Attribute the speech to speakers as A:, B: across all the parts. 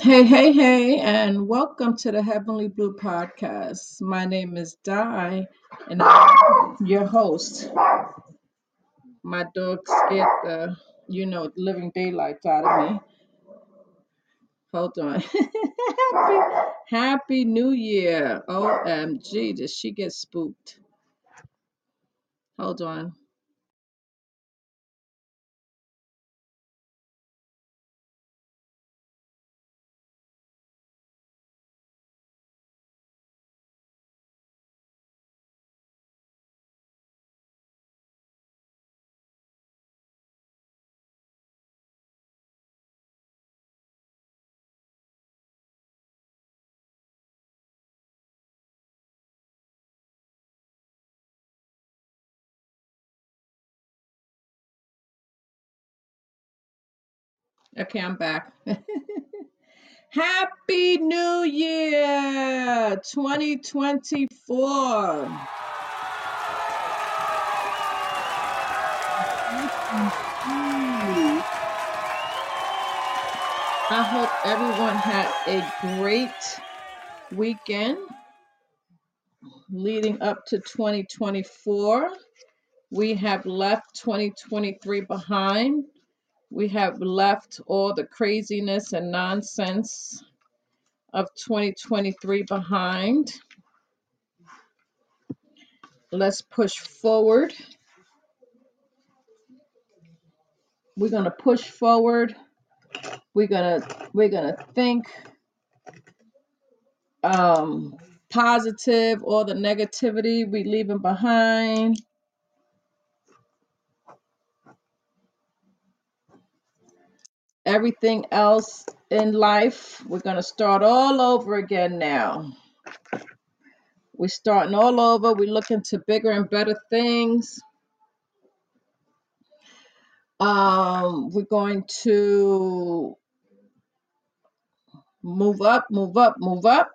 A: Hey, hey, hey, and welcome to the Heavenly Blue Podcast. My name is Di, and I'm your host. My dog scared the, you know, living daylights out of me. Hold on. happy, happy New Year. OMG, did she get spooked? Hold on. Okay, I'm back. Happy New Year 2024. I hope everyone had a great weekend leading up to 2024. We have left 2023 behind. We have left all the craziness and nonsense of 2023 behind. Let's push forward. We're going to push forward. We're going to we're going to think um positive all the negativity we leaving behind everything else in life, we're going to start all over again now. We're starting all over. We're looking to bigger and better things. Um, we're going to move up, move up, move up.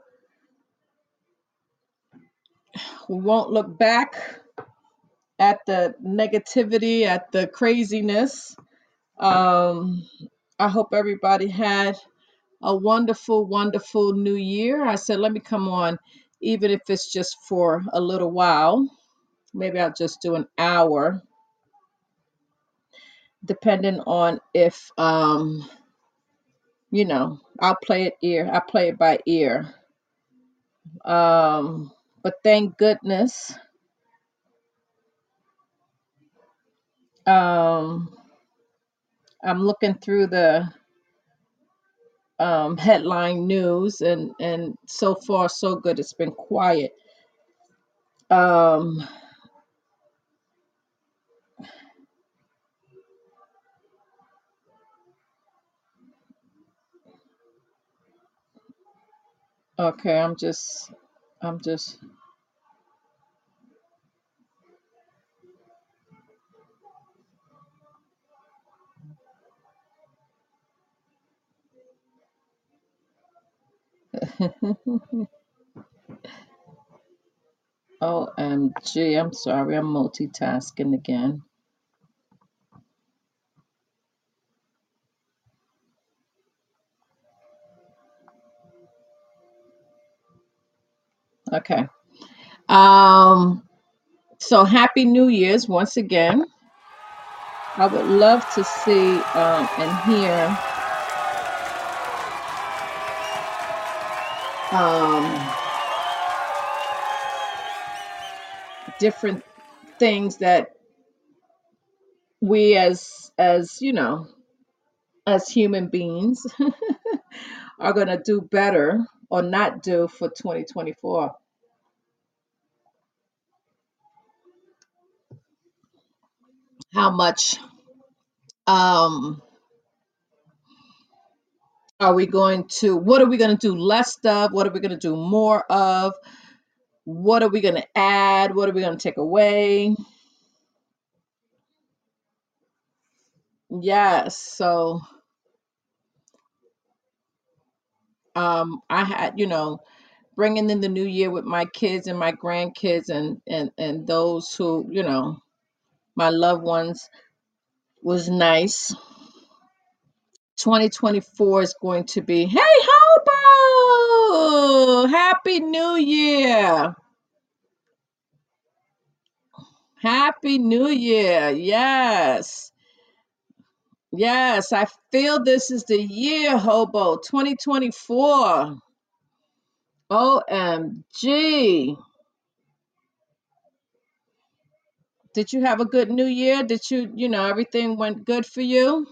A: We won't look back at the negativity, at the craziness. Um, I hope everybody had a wonderful, wonderful new year. I said, let me come on, even if it's just for a little while. Maybe I'll just do an hour, depending on if, um, you know, I'll play it ear. I play it by ear. Um, but thank goodness. Um, I'm looking through the um, headline news, and and so far so good. It's been quiet. Um, okay, I'm just, I'm just. OMG, I'm sorry, I'm multitasking again. Okay. Um, so happy New Year's once again. I would love to see um, and hear um, different things that we as as you know as human beings are going to do better or not do for 2024. How much um, are we going to? What are we going to do less of? What are we going to do more of? What are we going to add? What are we going to take away? Yes. So um, I had, you know, bringing in the new year with my kids and my grandkids and and and those who, you know, my loved ones was nice. 2024 is going to be. Hey, Hobo! Happy New Year! Happy New Year! Yes. Yes, I feel this is the year, Hobo 2024. OMG. Did you have a good new year? Did you, you know, everything went good for you?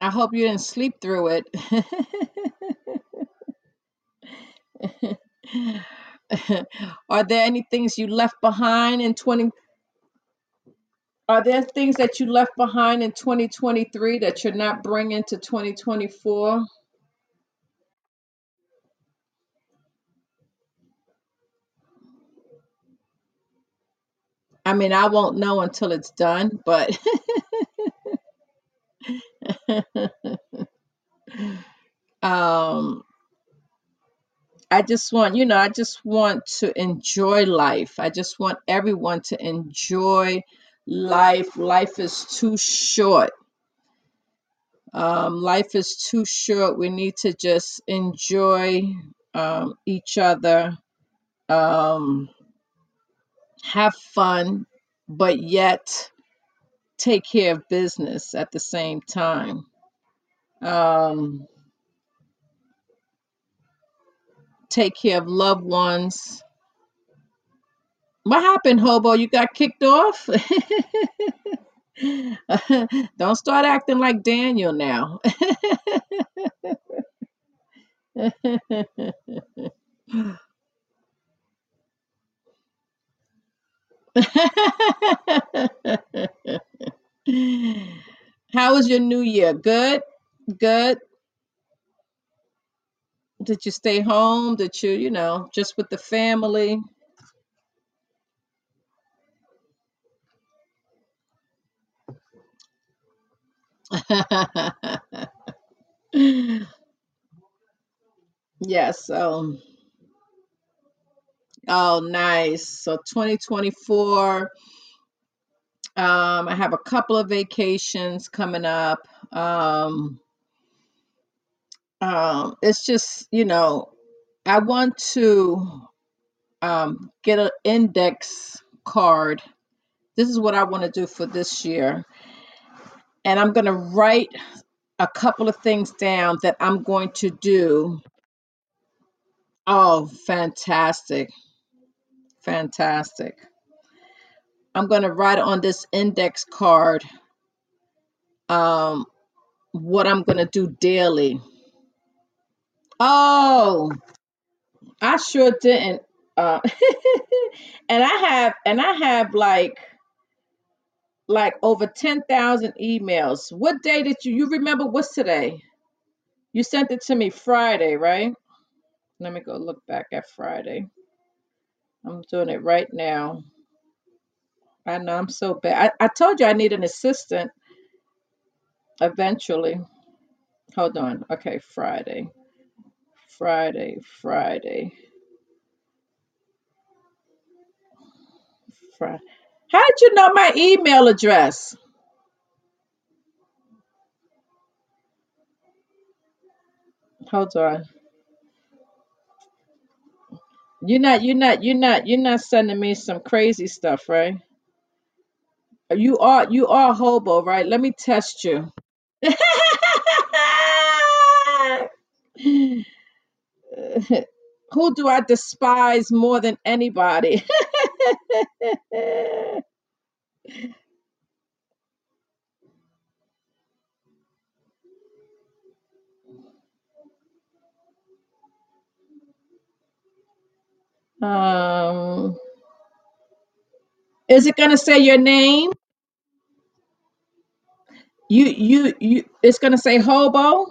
A: I hope you didn't sleep through it. Are there any things you left behind in 20 Are there things that you left behind in 2023 that you're not bringing to 2024? I mean, I won't know until it's done, but um I just want, you know, I just want to enjoy life. I just want everyone to enjoy life. Life is too short. Um, life is too short. We need to just enjoy um, each other, um, have fun, but yet take care of business at the same time. Um, take care of loved ones. What happened, Hobo? You got kicked off? Don't start acting like Daniel now. How was your new year? Good? Good? Did you stay home? Did you, you know, just with the family? yes. Um, oh, nice. So 2024. Um, I have a couple of vacations coming up. Um, um, it's just, you know, I want to um, get an index card. This is what I want to do for this year. And I'm going to write a couple of things down that I'm going to do. Oh, fantastic. Fantastic. I'm going to write on this index card um, what I'm going to do daily. Oh, I sure didn't. Uh, and I have, and I have like, like over 10,000 emails. What day did you, you remember what's today? You sent it to me Friday, right? Let me go look back at Friday. I'm doing it right now. I know I'm so bad. I, I told you I need an assistant eventually. Hold on. Okay, Friday. Friday, Friday, Friday. How did you know my email address? Hold on. You're not, you're not, you're not, you're not sending me some crazy stuff, right? You are, you are hobo, right? Let me test you. Who do I despise more than anybody? um, is it gonna say your name? You, you, you. It's gonna say hobo.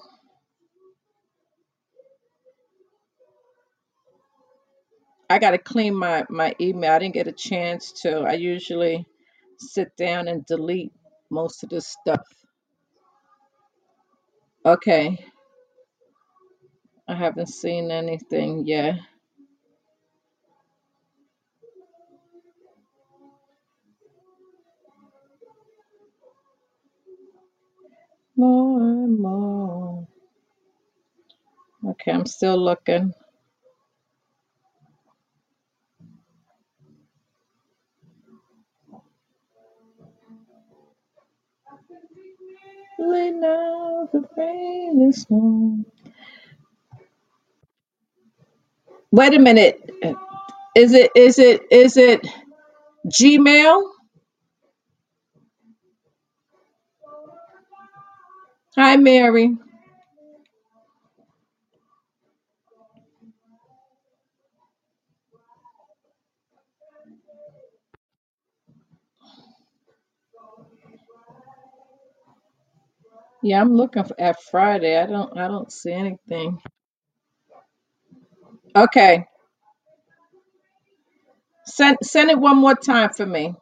A: I gotta clean my my email. I didn't get a chance to. I usually sit down and delete most of this stuff. Okay, I haven't seen anything yet. More and more. Okay, I'm still looking. Late now, the rain is gone. Wait a minute. Is it is it is it Gmail? Hi, Mary. Yeah, I'm looking for, at Friday. I don't I don't see anything. Okay, send send it one more time for me.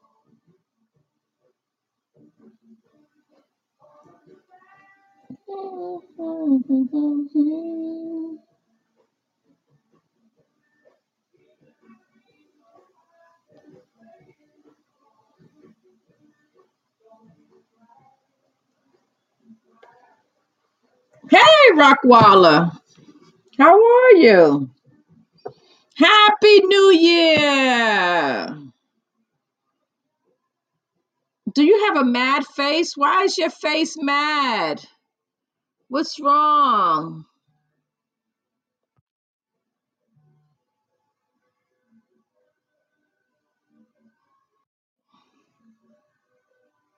A: Hey, Rockwaller. How are you? Happy New Year. Do you have a mad face? Why is your face mad? What's wrong?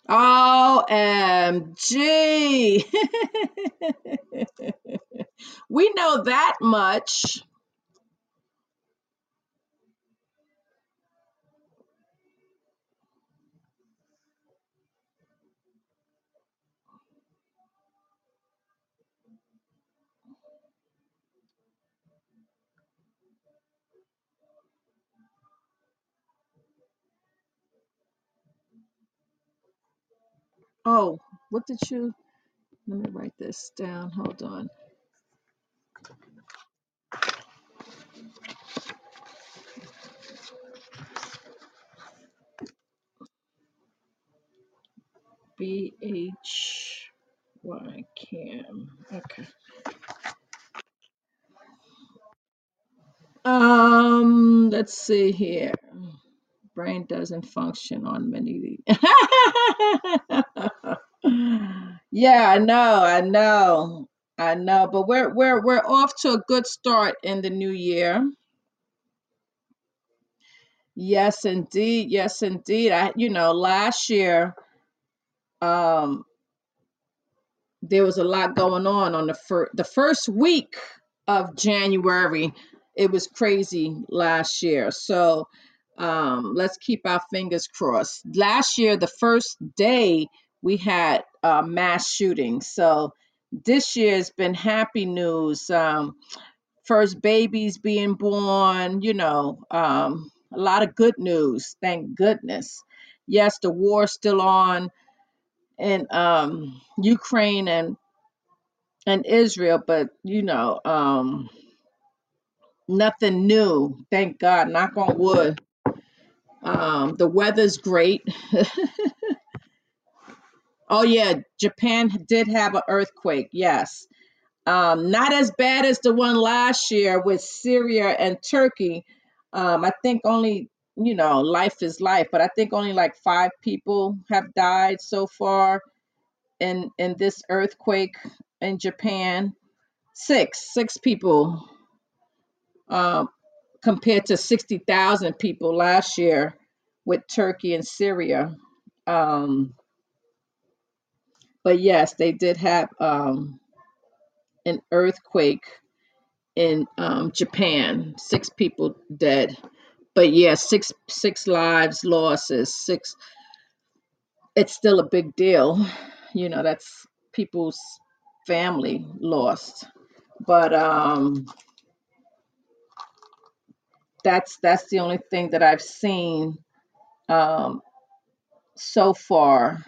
A: OMG. we know that much. Oh, what did you? Let me write this down. Hold on. B H Y Cam. Okay. Um, let's see here. Brain doesn't function on many. yeah, I know, I know, I know. But we're we're we're off to a good start in the new year. Yes, indeed. Yes, indeed. I, you know, last year, um, there was a lot going on on the first the first week of January. It was crazy last year. So um, let's keep our fingers crossed. Last year, the first day we had uh, mass shootings. So this year's been happy news. Um, first babies being born. You know, um, a lot of good news. Thank goodness. Yes, the war's still on in um, Ukraine and and Israel, but you know, um, nothing new. Thank God. Knock on wood. Um, the weather's great. oh yeah, Japan did have an earthquake. Yes, um, not as bad as the one last year with Syria and Turkey. Um, I think only you know, life is life, but I think only like five people have died so far in in this earthquake in Japan. Six, six people. Um, compared to 60,000 people last year with Turkey and Syria. Um, but yes, they did have um, an earthquake in um, Japan. Six people dead. But yeah, six six lives losses, six. It's still a big deal. You know, that's people's family lost. But um, that's that's the only thing that I've seen um, so far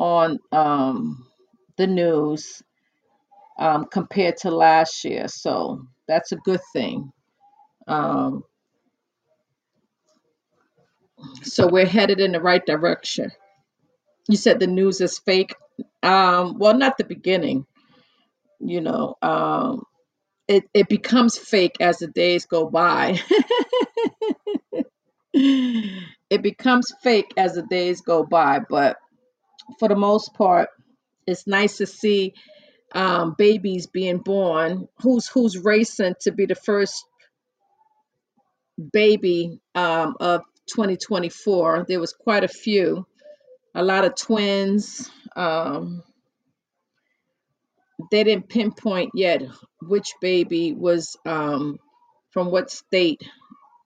A: on um, the news um, compared to last year. So that's a good thing. Um, so we're headed in the right direction. You said the news is fake. Um, well, not the beginning. You know, um, it it becomes fake as the days go by. it becomes fake as the days go by, but for the most part, it's nice to see um, babies being born. Who's who's racing to be the first baby um, of 2024? There was quite a few, a lot of twins. Um, they didn't pinpoint yet which baby was um, from what state,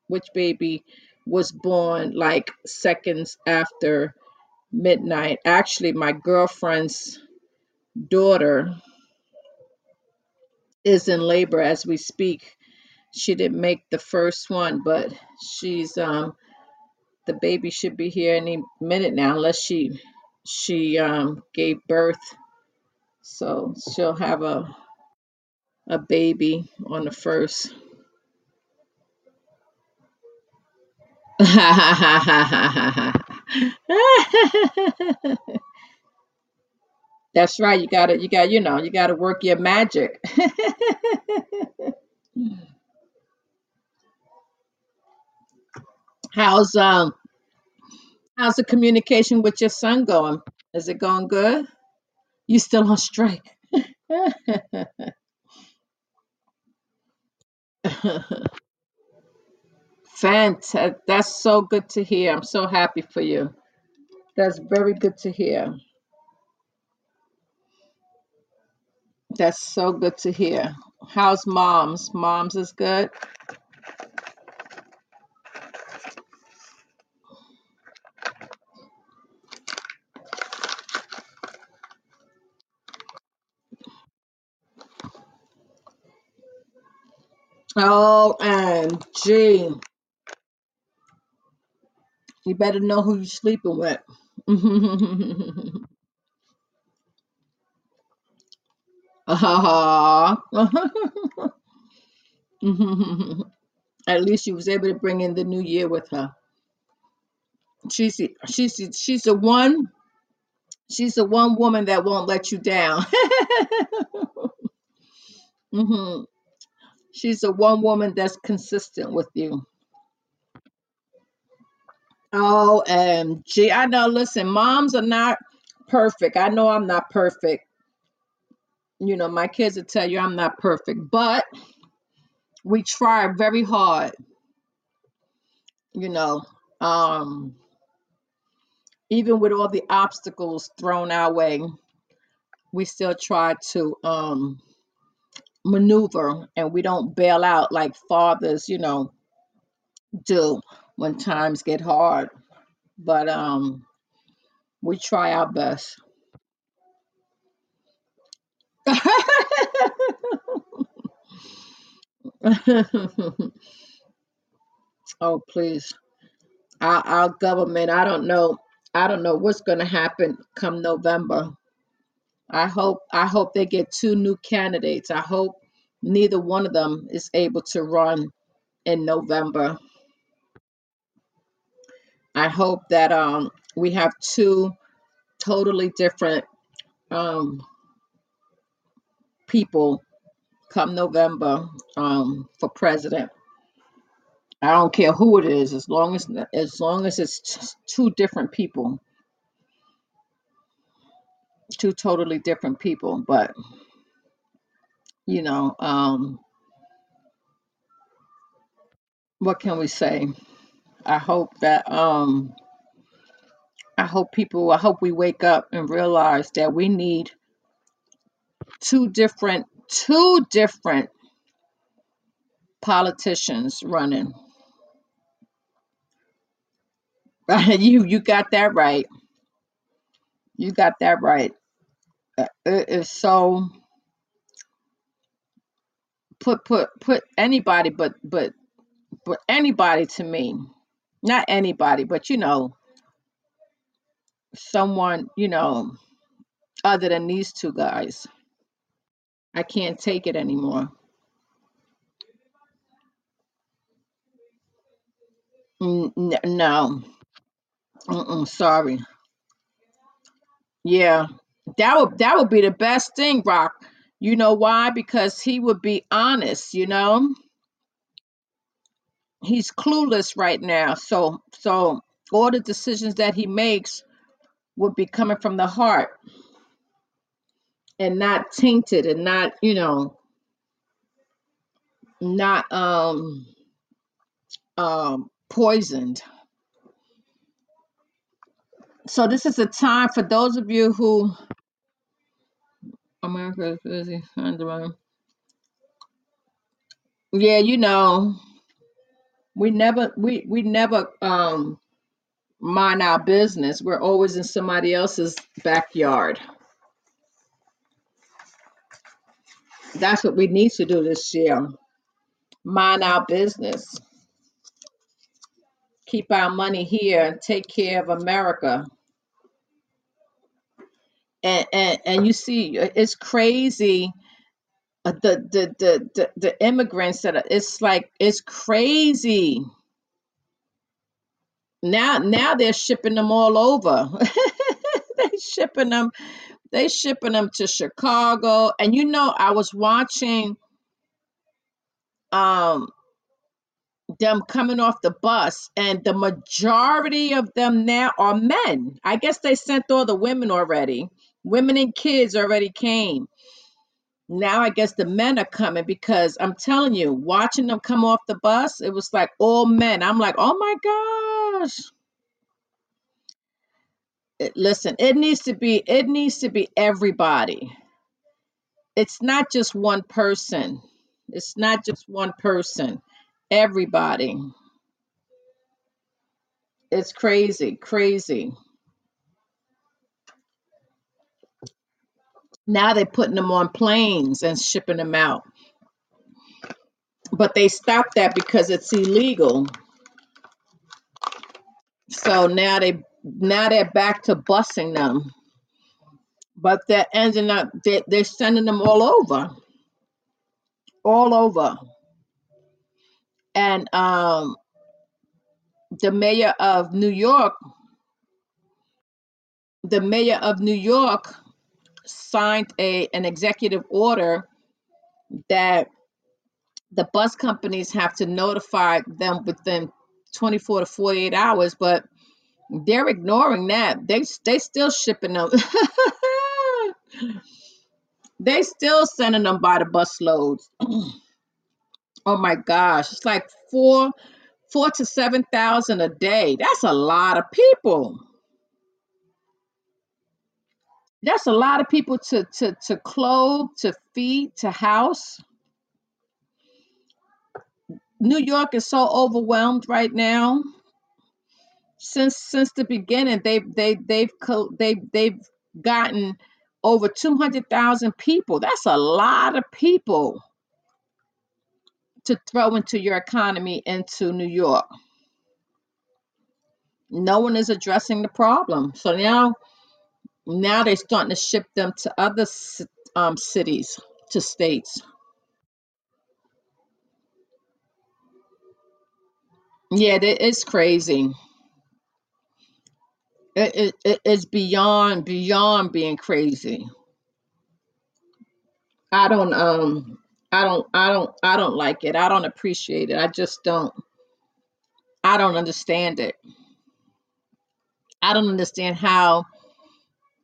A: which baby was born like seconds after midnight. Actually, my girlfriend's daughter is in labor as we speak. She didn't make the first one, but she's um the baby should be here any minute now unless she she um gave birth. So she'll have a a baby on the first. That's right. You gotta, you got, you know, you gotta work your magic. how's um, how's the communication with your son going? Is it going good? You still on strike? Fantastic. Uh, that's so good to hear. I'm so happy for you. That's very good to hear. That's so good to hear. How's mom's? Mom's is good. And gee, you better know who you're sleeping with. At least she was able to bring in the new year with her. She's the, she's the, she's the one she's the one woman that won't let you down. hmm She's the one woman that's consistent with you. Oh, and gee, I know. Listen, moms are not perfect. I know I'm not perfect. You know, my kids will tell you I'm not perfect, but we try very hard. You know, um, even with all the obstacles thrown our way, we still try to um, maneuver, and we don't bail out like fathers, you know, do when times get hard. But um, we try our best. oh, please. Our, our government, I don't know. I don't know what's going to happen come November. I hope I hope they get two new candidates. I hope neither one of them is able to run in November. I hope that um we have two totally different um people come November um for president. I don't care who it is, as long as as long as it's two different people, two totally different people. But you know, um, what can we say? I hope that um, I hope people, I hope we wake up and realize that we need two different, two different politicians running. you you got that right. You got that right. It is so put put put anybody but but but anybody to me not anybody but you know someone you know other than these two guys. I can't take it anymore. No. Mm-mm, sorry. Yeah, that would that would be the best thing, Rock. You know why? Because he would be honest. You know, he's clueless right now. So so all the decisions that he makes would be coming from the heart and not tainted and not you know not um um poisoned. So this is a time for those of you who America is busy. Yeah, you know, we never we we never um mind our business. We're always in somebody else's backyard. That's what we need to do this year. Mind our business. Keep our money here and take care of America. And and, and you see, it's crazy. uh, The, the the the the immigrants that are, it's like it's crazy. Now now they're shipping them all over. they shipping them they shipping them to Chicago. And you know, I was watching um them coming off the bus and the majority of them now are men i guess they sent all the women already women and kids already came. Now i guess the men are coming because i'm telling you watching them come off the bus it was like all men. I'm like oh my gosh. It- listen it needs to be it needs to be everybody. It's not just one person. It's not just one person. Everybody. It's crazy crazy Now they're putting them on planes and shipping them out. But they stopped that because it's illegal. So now they now they're back to busing them. But they're ending up they they're sending them all over. All over. And um the mayor of New York, the mayor of New York signed a an executive order that the bus companies have to notify them within 24 to 48 hours, but They're ignoring that. They they still shipping them. they still sending them by the bus loads. Oh my gosh, it's like four four to seven thousand a day. That's a lot of people. That's a lot of people to to to clothe, to feed, to house. New York is so overwhelmed right now. Since since the beginning, they've they they've they they've gotten over two hundred thousand people. That's a lot of people to throw into your economy into New York. No one is addressing the problem. So now now they're starting to ship them to other um, cities, to states. Yeah, it- it's crazy. It, it, it- it's beyond beyond being crazy. I don't um I don't I don't I don't like it. I don't appreciate it. I just don't I don't understand it. I don't understand how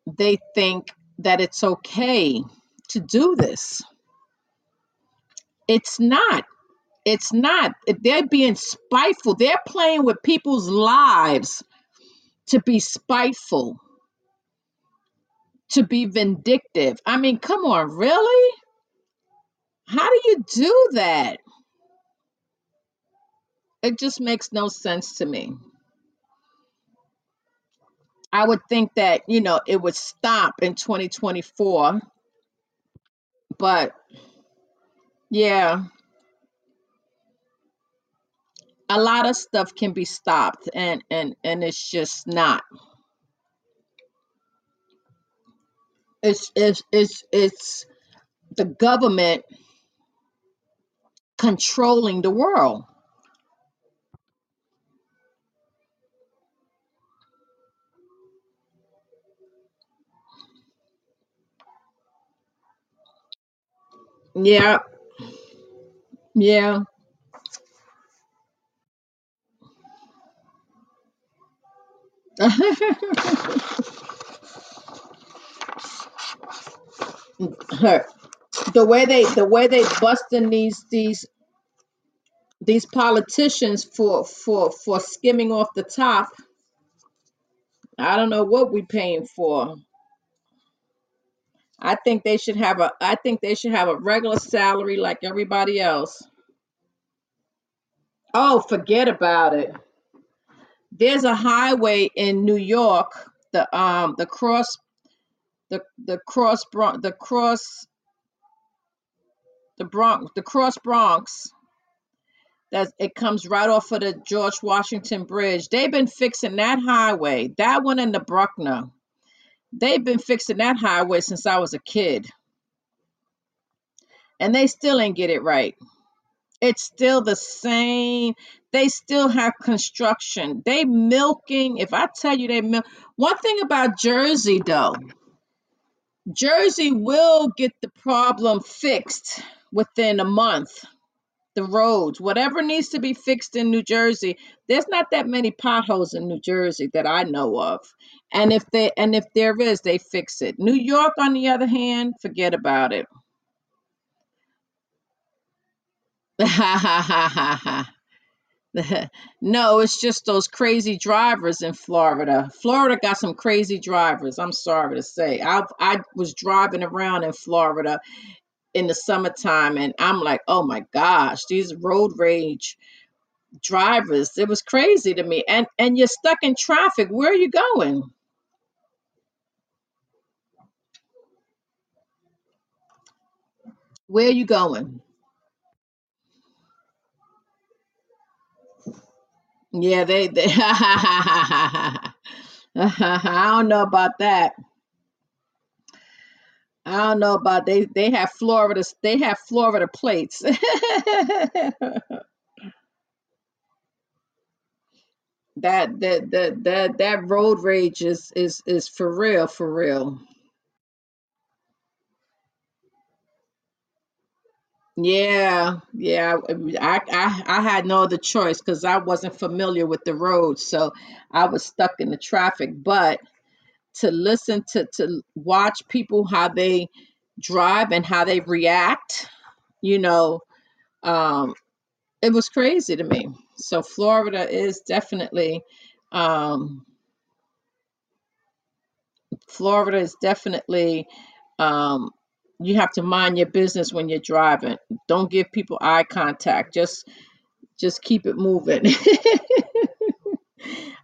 A: they think that it's okay to do this. It's not. It's not. They're being spiteful. They're playing with people's lives to be spiteful, to be vindictive. I mean, come on, really? How do you do that? It just makes no sense to me. I would think that, you know, it would stop in 2024, but yeah, a lot of stuff can be stopped and and and it's just not. It's it's it's it's the government controlling the world Yeah, yeah. The way they the way they busting these these these politicians for for for skimming off the top. I don't know what we paying for. I think they should have a I think they should have a regular salary like everybody else. Oh, forget about it. There's a highway in New York, the um the cross the the cross Bron- the cross the Bronx the cross Bronx that it comes right off of the George Washington Bridge. They've been fixing that highway, that one in the Bruckner. They've been fixing that highway since I was a kid, and they still ain't get it right. It's still the same. They still have construction. They milking. If I tell you they milk, one thing about Jersey though, Jersey will get the problem fixed within a month. The roads, whatever needs to be fixed in New Jersey, there's not that many potholes in New Jersey that I know of. And if they and if there is, they fix it. New York, on the other hand, forget about it. no, it's just those crazy drivers in Florida. Florida got some crazy drivers. I'm sorry to say. I I was driving around in Florida in the summertime and I'm like, "Oh my gosh, these road rage drivers. It was crazy to me. And and you're stuck in traffic. Where are you going? Where are you going? Yeah, they, they I don't know about that. I don't know about they they have Florida they have Florida plates. that that that that that road rage is is is for real for real yeah yeah i i, I had no other choice because i wasn't familiar with the road so i was stuck in the traffic but to listen to to watch people how they drive and how they react you know um it was crazy to me so florida is definitely um Florida is definitely um you have to mind your business when you're driving. Don't give people eye contact. Just just keep it moving.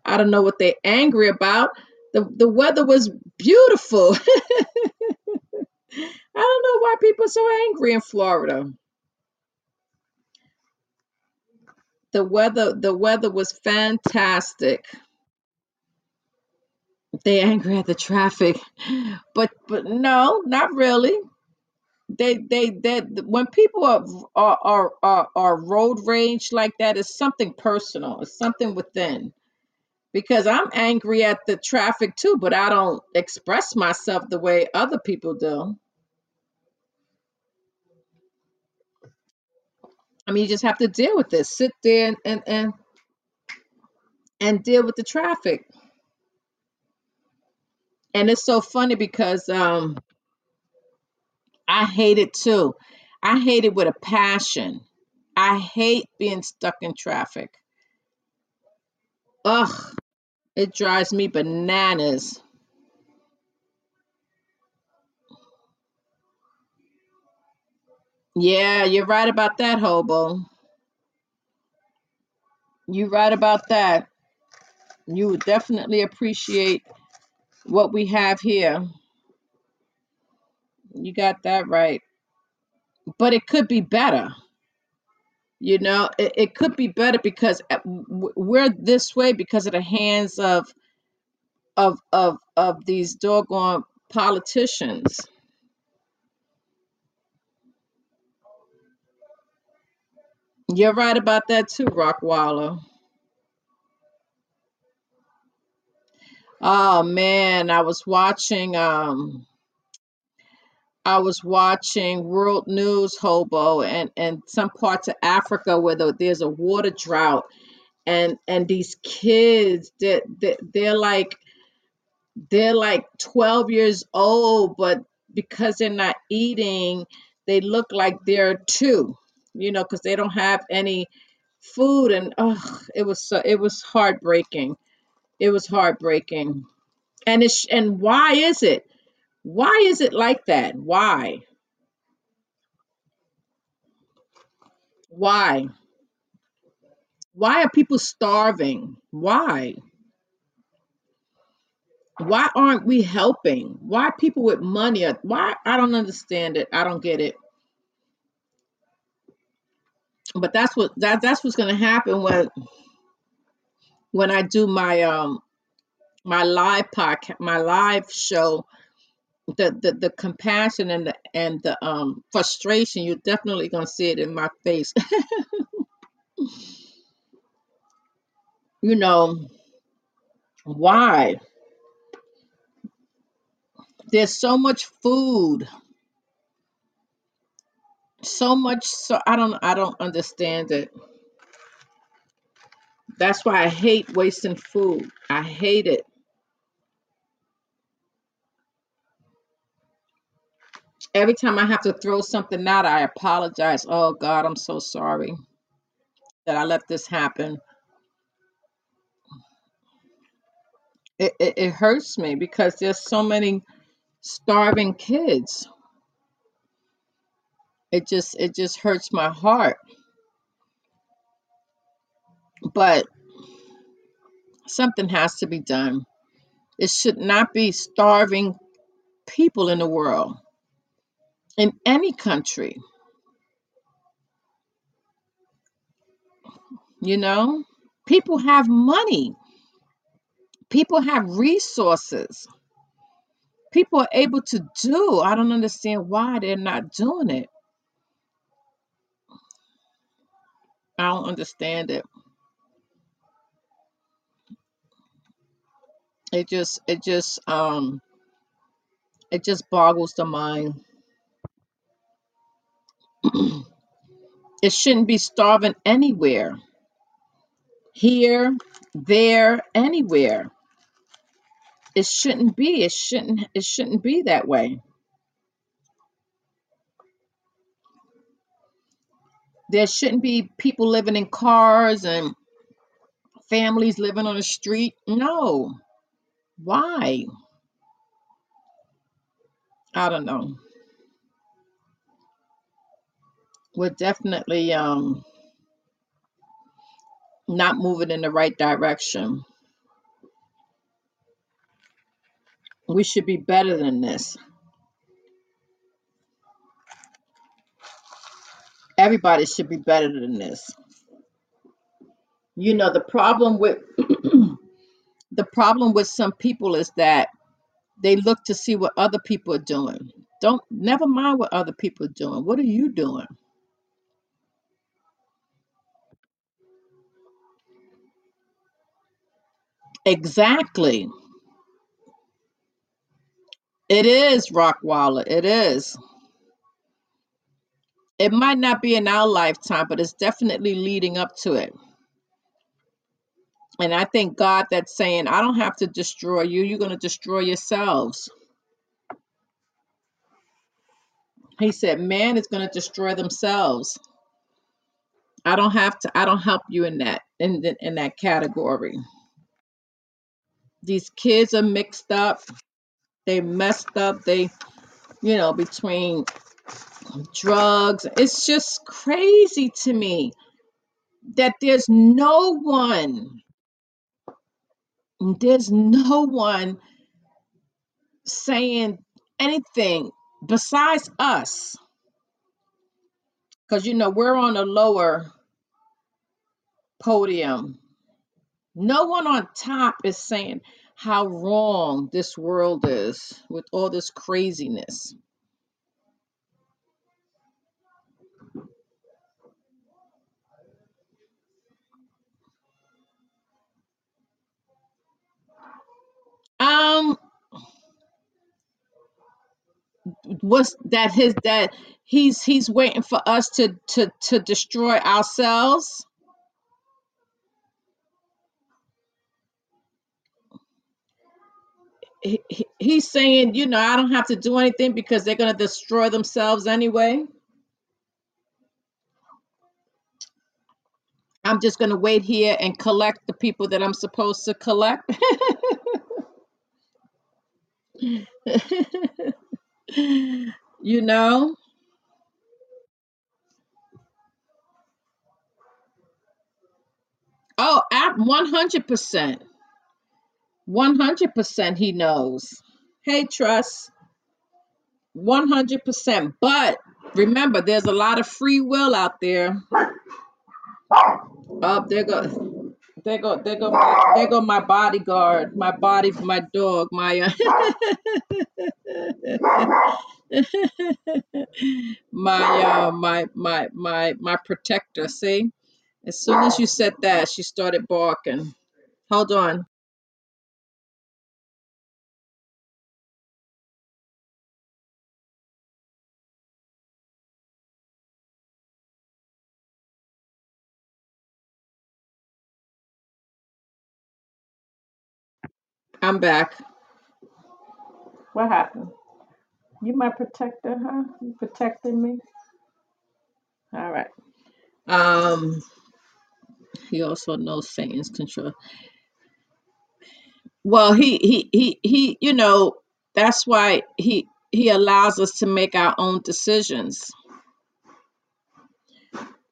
A: I don't know what they're angry about. The the weather was beautiful. I don't know why people are so angry in Florida. The weather the weather was fantastic. They angry at the traffic. But but no, not really. they they that when people are, are are are are road rage like that it's something personal it's something within because i'm angry at the traffic too but i don't express myself the way other people do. I mean you just have to deal with this. Sit there and and and, and deal with the traffic. And it's so funny because um i hate it too. I hate it with a passion. I hate being stuck in traffic ugh it drives me bananas Yeah, you're right about that, Hobo. You're right about that. You would definitely appreciate what we have here. You got that right. But it could be better. You know, it, it could be better because uh, we're this way because of the hands of of of of these doggone politicians. You're right about that too, Rockwaller. Oh man, I was watching um I was watching World News Hobo and and some parts of Africa where the, there's a water drought. And and these kids that they're, they're like they're like 12 years old but because they're not eating they look like they're two you know because they don't have any food. And oh it was so it was heartbreaking. It was heartbreaking. And it's and why is it why is it like that? Why? Why? Why are people starving? Why? Why aren't we helping? Why people with money are, why i don't understand it. I don't get it. But that's what that that's what's going to happen when when i do my um my live podcast my live show the, the the compassion and the and the um frustration you're definitely to see it in my face. You know why? There's so much food. So much so i don't i don't understand it. That's why i hate wasting food. I hate it every time i have to throw something out i apologize. Oh god i'm so sorry that i let this happen. It, it, it hurts me because there's so many starving kids. It just it just hurts my heart. But something has to be done. It should not be starving people in the world in any country you know people have money. People have resources. People are able to do i don't understand why they're not doing it. I don't understand it. It just it just um it just boggles the mind it shouldn't be starving anywhere here there anywhere. It shouldn't be it shouldn't it shouldn't be that way. There shouldn't be people living in cars and families living on the street. No. Why? I don't know we're definitely um not moving in the right direction. We should be better than this. Everybody should be better than this. You know the problem with the problem with some people is that they look to see what other people are doing. Don't never mind what other people are doing. What are you doing exactly. It is rockwaller it is. It might not be in our lifetime but it's definitely leading up to it. And i think god that's saying i don't have to destroy you you're going to destroy yourselves. He said man is going to destroy themselves. I don't have to i don't help you in that in, in that category these kids are mixed up they messed up they you know between drugs. It's just crazy to me that there's no one there's no one saying anything besides us. Because you know we're on a lower podium no one on top is saying how wrong this world is with all this craziness. Um what's that his that he's he's waiting for us to to to destroy ourselves he, he- he's saying you know i don't have to do anything because they're going to destroy themselves anyway. I'm just going to wait here and collect the people that i'm supposed to collect. You know? Oh at 100% 100% he knows. Hey trust. 100% but remember there's a lot of free will out there. Up there go there go there go my there go my bodyguard my body my dog my my uh my my my my protector. See? As soon as you said that she started barking. Hold on i'm back. What happened? You my protector huh? You protecting me? All right. Um he also knows satan's control. Well he he he he you know that's why he he allows us to make our own decisions.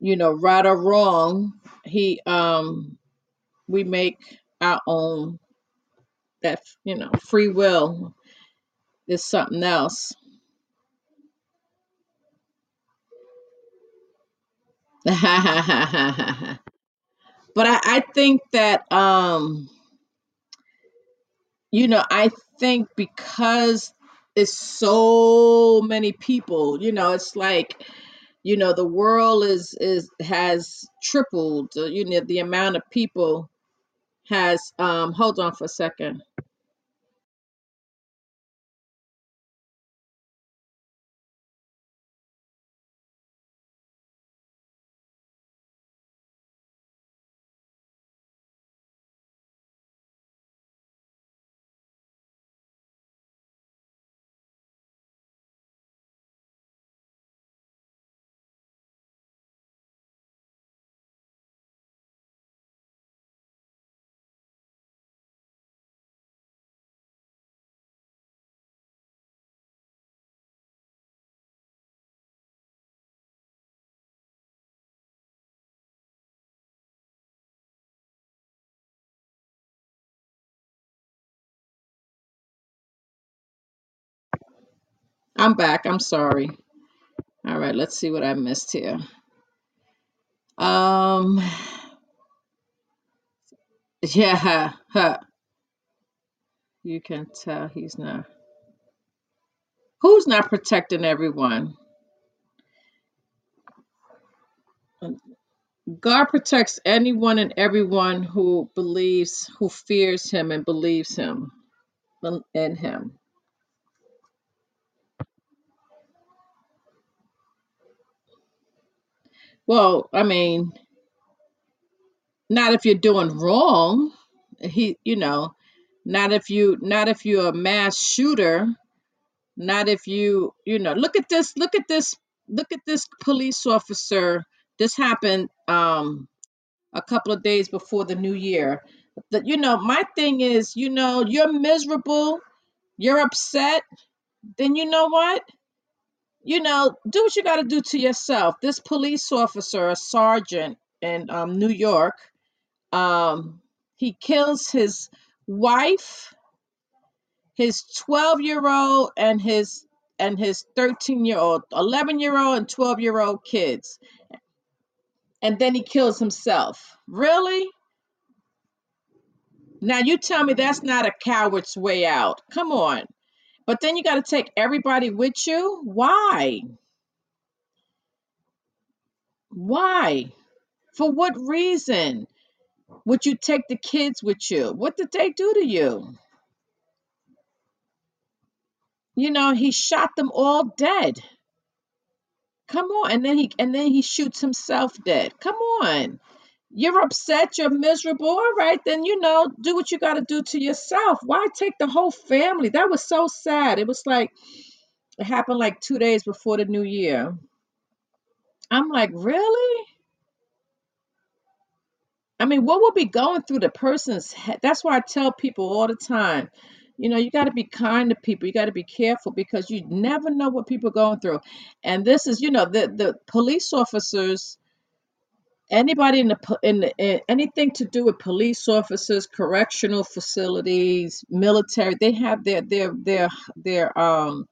A: You know right or wrong he um we make our own that you know free will is something else. But I, I think that um you know i think because it's so many people you know it's like you know the world is is has tripled uh, you know the amount of people has um hold on for a second i'm back. I'm sorry. All right let's see what i missed here. Um yeah huh, you can tell he's not who's not protecting everyone? God protects anyone and everyone who believes who fears him and believes him in him well i mean not if you're doing wrong. He you know not if you not if you're a mass shooter. Not if you you know look at this look at this look at this police officer. This happened um a couple of days before the new year. That you know my thing is you know you're miserable you're upset then you know what you know do what you got to do to yourself. This police officer a sergeant in um, new york um he kills his wife his 12 year old and his and his 13 year old 11 year old and 12 year old kids. And then he kills himself. Really? Now you tell me that's not a coward's way out. Come on but then you got to take everybody with you why why for what reason would you take the kids with you what did they do to you You know, he shot them all dead. Come on, and then he and then he shoots himself dead. Come on. You're upset, you're miserable. All right, then you know, do what you got to do to yourself. Why take the whole family? That was so sad. It was like it happened like 2 days before the new year. I'm like, "Really?" I mean, what will be going through the person's head? That's why I tell people all the time, you know, you got to be kind to people. You got to be careful because you never know what people are going through. And this is, you know, the the police officers, anybody in the in, in anything to do with police officers, correctional facilities, military, they have their their their their um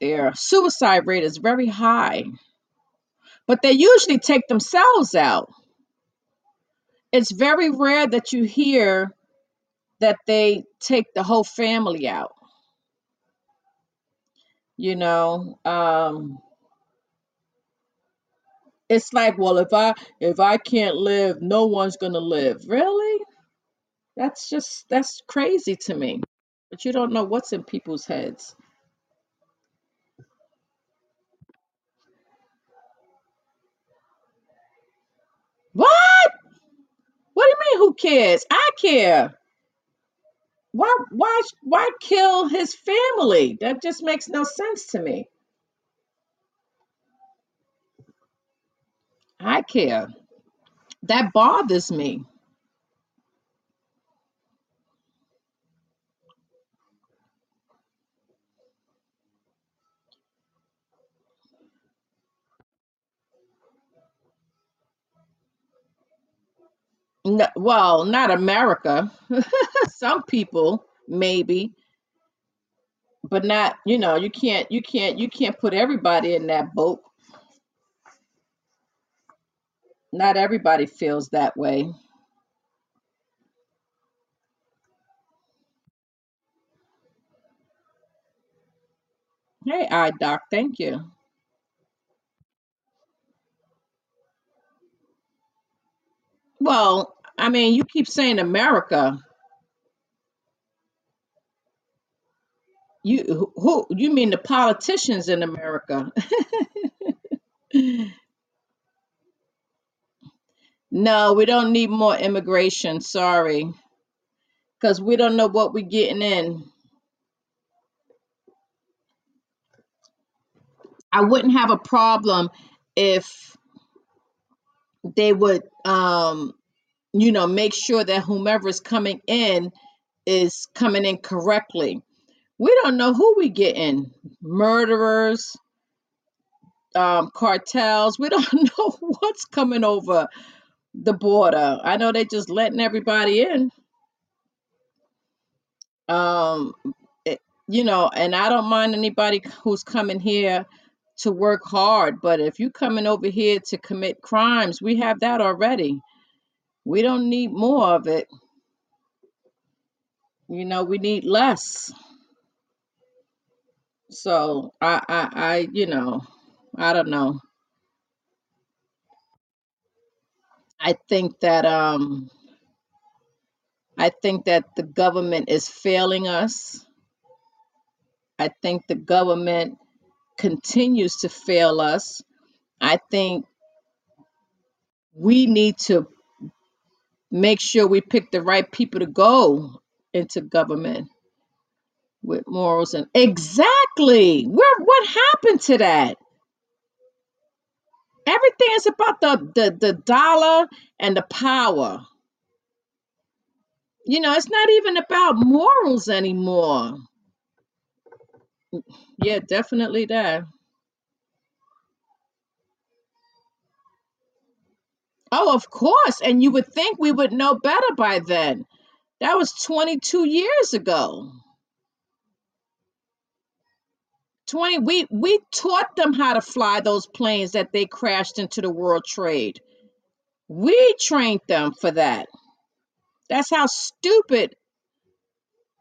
A: their suicide rate is very high, but they usually take themselves out. It's very rare that you hear that they take the whole family out you know um it's like well if i if i can't live no one's gonna live. Really? That's just that's crazy to me. But you don't know what's in people's heads. What? What do you mean who cares? I care. Why why why kill his family? That just makes no sense to me i care. That bothers me. No, well not america. Some people maybe. But not you know you can't you can't you can't put everybody in that boat not everybody feels that way. Hey i doc thank you. Well i mean you keep saying america. You who you mean the politicians in america no we don't need more immigration sorry. Because we don't know what we're getting in. I wouldn't have a problem if they would um you know make sure that whomever is coming in is coming in correctly. We don't know who we getting. Murderers um cartels we don't know what's coming over the border. I know they're just letting everybody in. Um it, you know and i don't mind anybody who's coming here to work hard but if you coming over here to commit crimes we have that already. We don't need more of it. You know we need less. So i i, I you know i don't know i think that um I think that the government is failing us. I think the government continues to fail us. I think we need to make sure we pick the right people to go into government with morals and exactly where what happened to that everything is about the the, the dollar and the power. You know it's not even about morals anymore. Yeah definitely that. Oh of course and you would think we would know better by then. That was 22 years ago. 20 we we taught them how to fly those planes that they crashed into the World Trade. We trained them for that. That's how stupid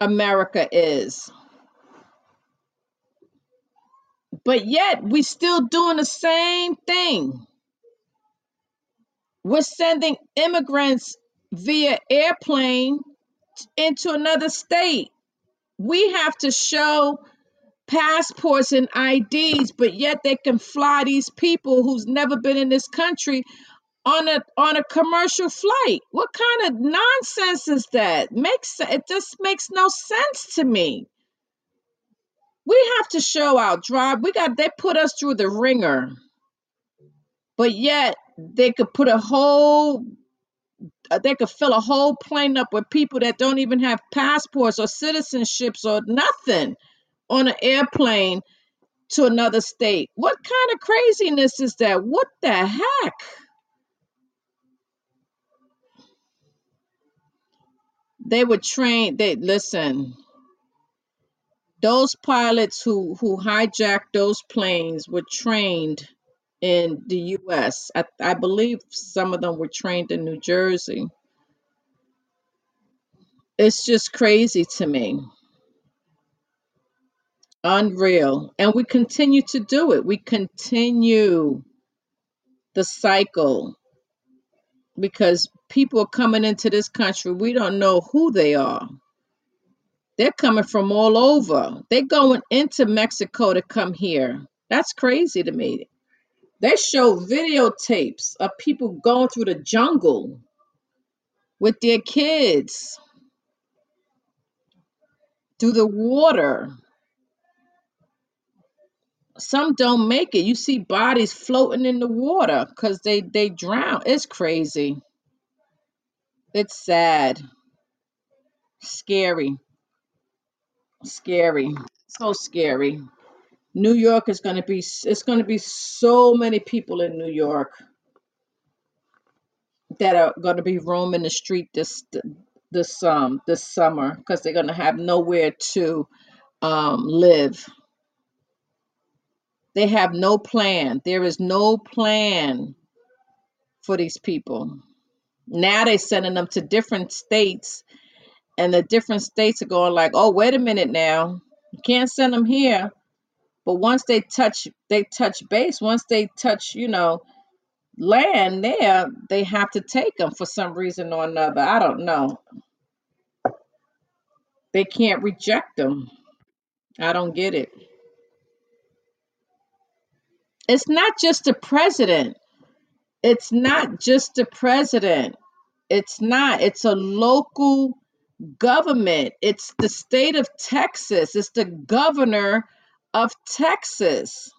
A: America is. But yet we still doing the same thing. We're sending immigrants via airplane into another state We have to show passports and IDs, but yet they can fly these people who's never been in this country on a on a commercial flight. What kind of nonsense is that? Makes it just makes no sense to me. We have to show our drive. We got they put us through the ringer, but yet they could put a whole uh, they could fill a whole plane up with people that don't even have passports or citizenships or nothing on an airplane to another state. What kind of craziness is that? What the heck? They were trained. They listen. Those pilots who who hijacked those planes were trained in the U.S. I, I believe some of them were trained in New Jersey. It's just crazy to me. Unreal. And we continue to do it. We continue the cycle because people are coming into this country. We don't know who they are. They're coming from all over. They're going into Mexico to come here. That's crazy to me. They show videotapes of people going through the jungle with their kids through the water. Some don't make it. You see bodies floating in the water because they they drown. It's crazy. It's sad. Scary. Scary. So scary. New York is going to be it's going to be so many people in New York that are going to be roaming the street this this um this summer because they're going to have nowhere to um live. They have no plan. There is no plan for these people. Now they're sending them to different states, and the different states are going like, "Oh, wait a minute now, you can't send them here." But once they touch, they touch base. Once they touch, you know, land there, they have to take them for some reason or another. I don't know. They can't reject them. I don't get it. It's not just the president. It's not just the president. It's not. It's a local government. It's the state of Texas. It's the governor of Texas.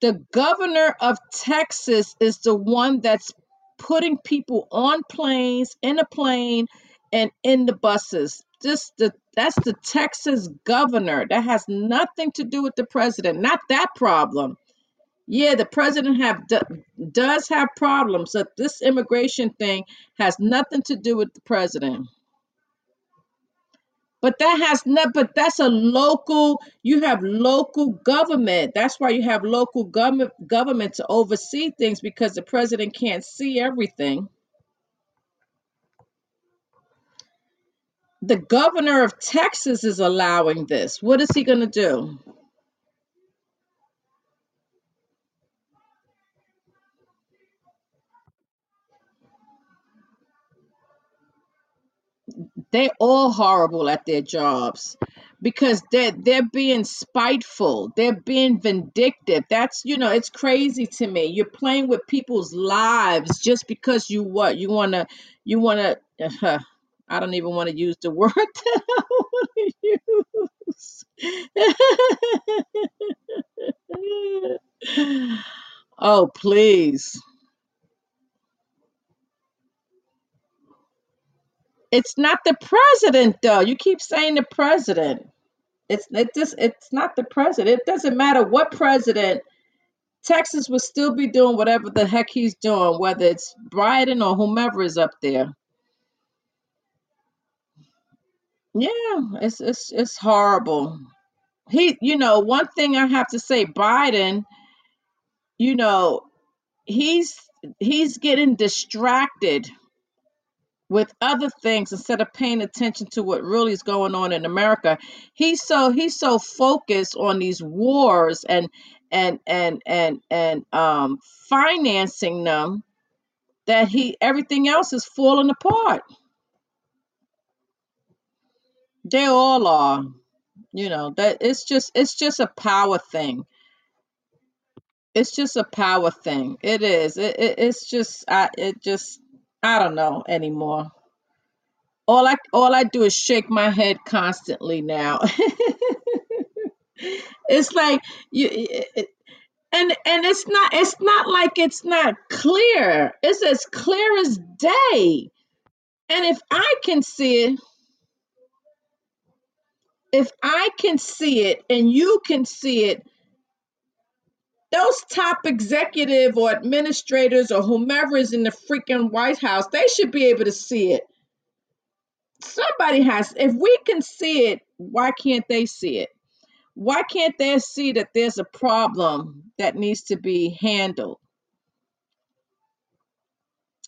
A: The governor of Texas is the one that's putting people on planes, in a plane, and in the buses. Just the that's the Texas governor. That has nothing to do with the president. Not that problem. Yeah, the president have does have problems. So this immigration thing has nothing to do with the president. But that has not, but that's a local, you have local government. That's why you have local government government to oversee things because the president can't see everything. The governor of Texas is allowing this. What is he going to do? They're all horrible at their jobs because they're they're being spiteful. They're being vindictive. That's you know, it's crazy to me. You're playing with people's lives just because you what you wanna you wanna. Uh, I don't even want to use the word that I want to use. oh please, it's not the president though. You keep saying the president. It's it just it's not the president. It doesn't matter what president. Texas will still be doing whatever the heck he's doing, whether it's Biden or whomever is up there. Yeah, it's it's it's horrible. He, you know, one thing I have to say, Biden, you know, he's he's getting distracted with other things instead of paying attention to what really is going on in America. He's so he's so focused on these wars and and and and and um financing them that he everything else is falling apart. They all are. You know, that it's just it's just a power thing. It's just a power thing. It is. It, it it's just I it just I don't know anymore. All I all I do is shake my head constantly now. it's like you it, and and it's not it's not like it's not clear. It's as clear as day. And if I can see it, if I can see it and you can see it, those top executive or administrators or whomever is in the freaking White House, they should be able to see it. Somebody has, if we can see it, why can't they see it? Why can't they see that there's a problem that needs to be handled?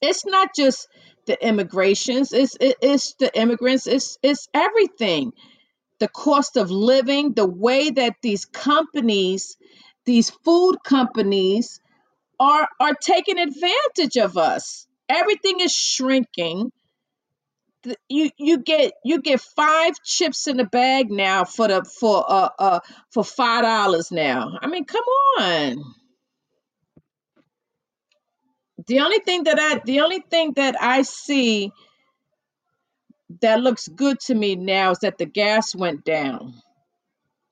A: It's not just the immigrations, it's it- it's the immigrants, it's it's everything. The cost of living, the way that these companies, these food companies are are taking advantage of us. Everything is shrinking. You you get you get five chips in a bag now for the for uh uh for five dollars now. I mean, come on. The only thing that I the only thing that I see that looks good to me now is that the gas went down.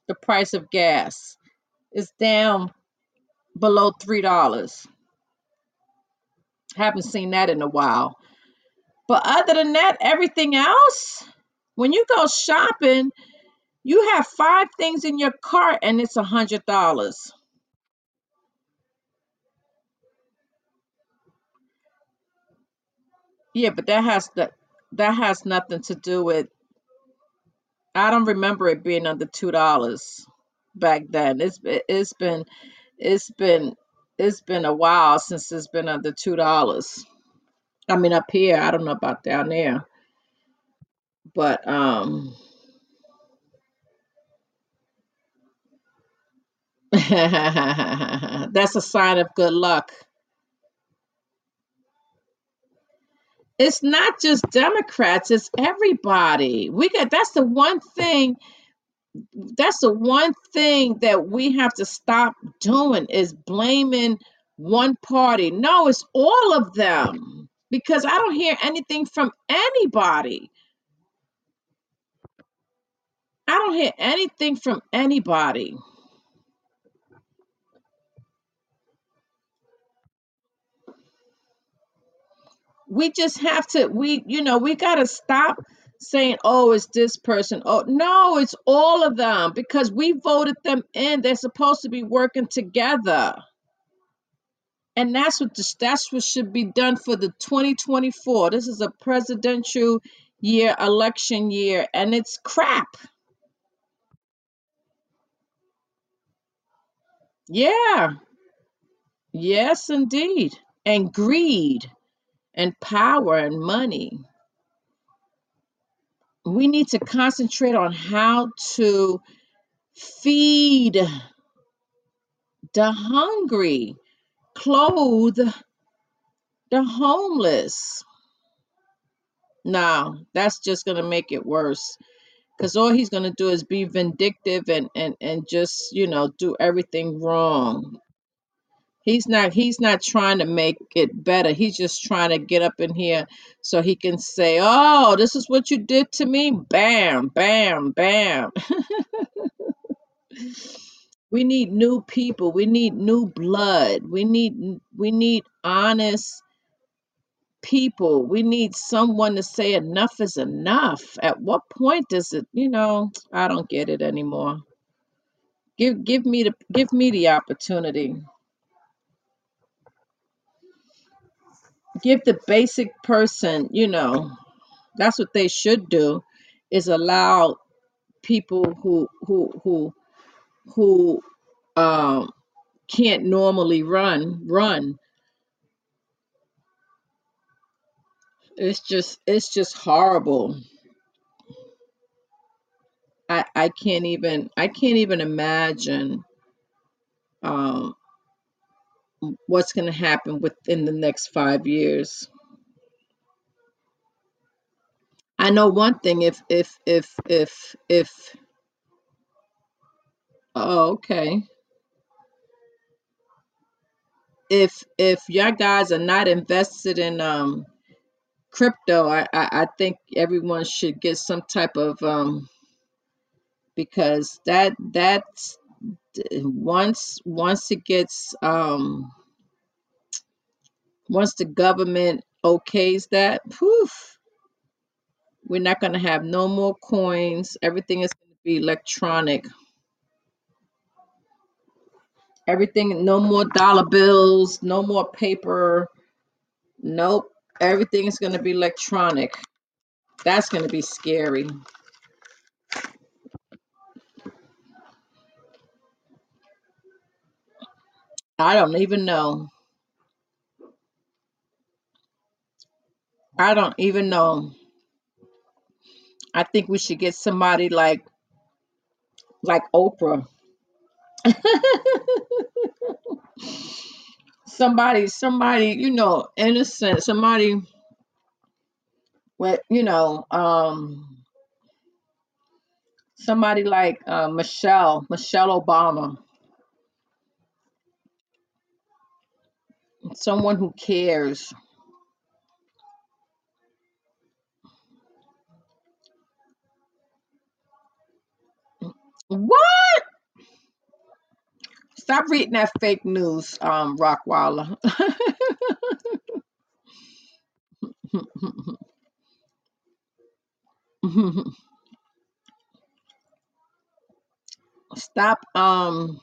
A: The price of gas is down below three dollars. Haven't seen that in a while. But other than that, everything else, when you go shopping, you have five things in your cart and it's a hundred dollars. Yeah, but that has the that has nothing to do with I don't remember it being under two dollars back then. It's it's been it's been it's been a while since it's been under two dollars. I mean up here, I don't know about down there, but um that's a sign of good luck. It's not just Democrats, it's everybody. We got that's the one thing that's the one thing that we have to stop doing is blaming one party. No, it's all of them. Because I don't hear anything from anybody. I don't hear anything from anybody. We just have to we you know, we got to stop saying, "Oh, it's this person." Oh, no, it's all of them because we voted them in. They're supposed to be working together. and that's what this, that's what should be done for the 2024 this is a presidential year election year and it's crap yeah yes indeed and greed and power and money we need to concentrate on how to feed the hungry clothe the homeless. No that's just going to make it worse because all he's going to do is be vindictive and and and just you know do everything wrong he's not he's not trying to make it better. He's just trying to get up in here so he can say oh this is what you did to me. Bam bam bam. We need new people. We need new blood. We need we need honest people. We need someone to say enough is enough. At what point does it you know i don't get it anymore. Give give me the give me the opportunity give the basic person you know that's what they should do is allow people who who who who um can't normally run run. It's just it's just horrible. I i can't even i can't even imagine um what's going to happen within the next 5 years I know one thing. If if if if if oh okay. If if your guys are not invested in um crypto, I I, I think everyone should get some type of um because that that's once once it gets um once the government okays that, poof, we're not gonna have no more coins. Everything is gonna be electronic. Everything, no more dollar bills, no more paper. Nope. Everything is gonna be electronic. That's gonna be scary. I don't even know. I don't even know. I think we should get somebody like like Oprah. somebody, somebody, you know, innocent, somebody with, you know, um, somebody like uh, Michelle, Michelle Obama, someone who cares. What? Stop reading that fake news, um, Rockwaller. stop, um,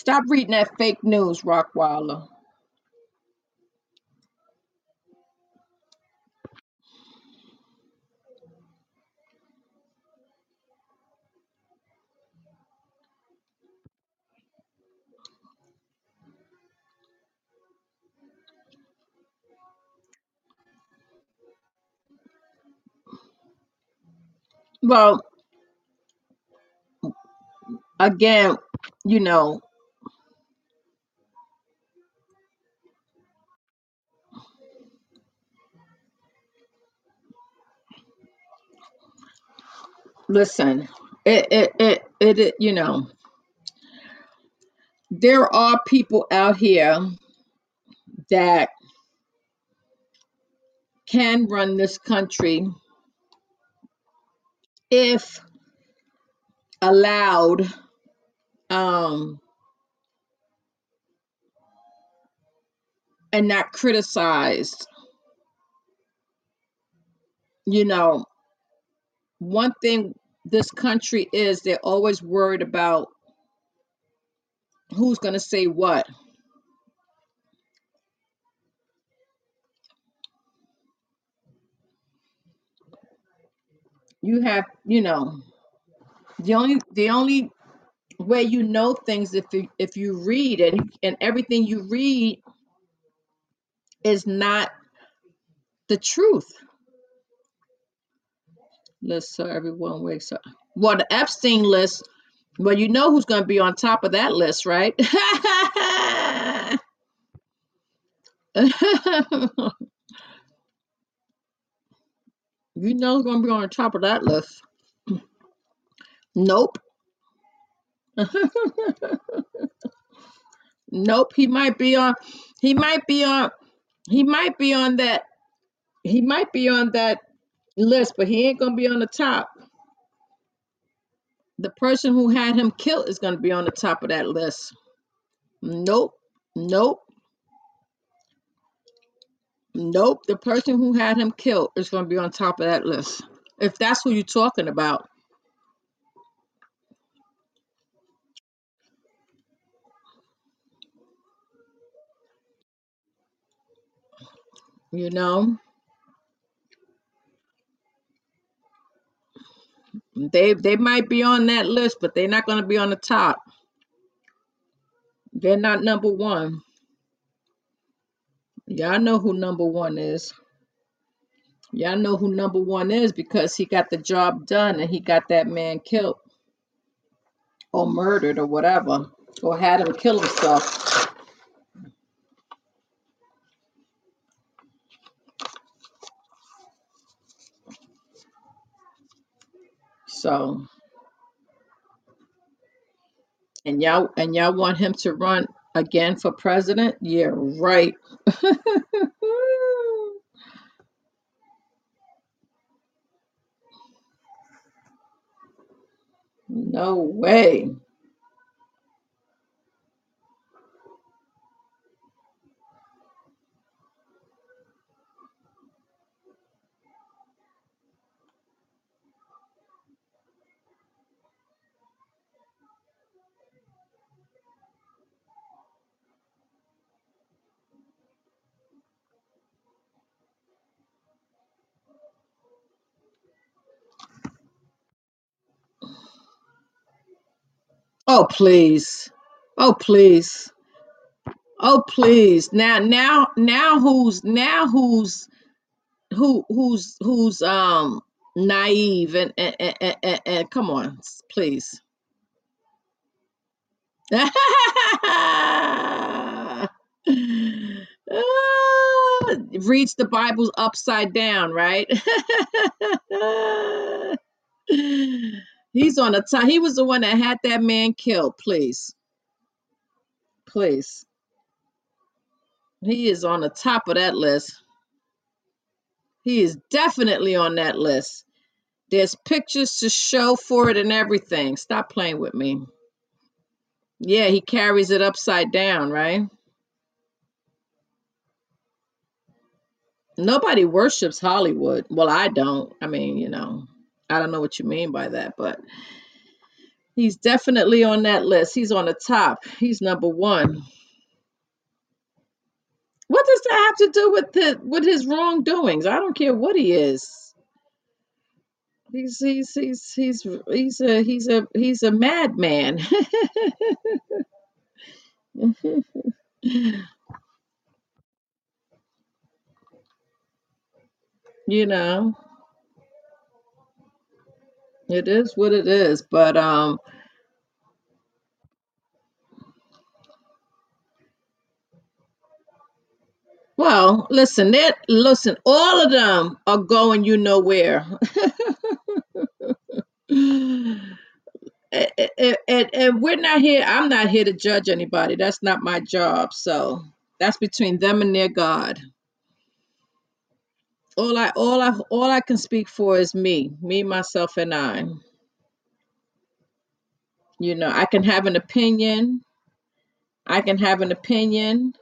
A: stop reading that fake news, Rockwaller. Well, again, you know, listen, it, it, it, it, it you know, there are people out here that can run this country if allowed um and not criticized. You know one thing this country is they're always worried about who's going to say what. You have you know the only the only way you know things if you if you read and and everything you read is not the truth list so everyone wakes up well the epstein list well you know who's going to be on top of that list right? You know who's going to be on top of that list? Nope. Nope he might be on he might be on he might be on that he might be on that list but he ain't to be on the top. The person who had him killed is to be on the top of that list. Nope nope. Nope the person who had him killed is to be on top of that list. If that's who you're talking about. You know they they might be on that list but they're not going to be on the top. They're not number one. Y'all know who number one is. Y'all know who number one is because he got the job done and he got that man killed or murdered or whatever or had him kill himself So, and y'all and y'all want him to run again for president? Yeah, right. no way. Oh, please. Oh, please. Oh, please. Now, now, now who's now who's who who's who's um naive and and, and, and, and come on, please. Ah, reads the Bible upside down, right? He's on the top. He was the one that had that man killed. Please, please. He is on the top of that list. He is definitely on that list. There's pictures to show for it and everything. Stop playing with me. Yeah, he carries it upside down, right? Nobody worships Hollywood. Well, I don't. I mean, you know, I don't know what you mean by that, but he's definitely on that list. He's on the top. He's number one. What does that have to do with the with his wrongdoings? I don't care what he is. He's he's he's he's he's a he's a he's a madman. you know, it is what it is. But um, well, listen, that listen, all of them are going you know where. and, and, and we're not here. I'm not here to judge anybody. That's not my job. So that's between them and their God. All I all I all I can speak for is me, me, myself, and I. You know, I can have an opinion. I can have an opinion.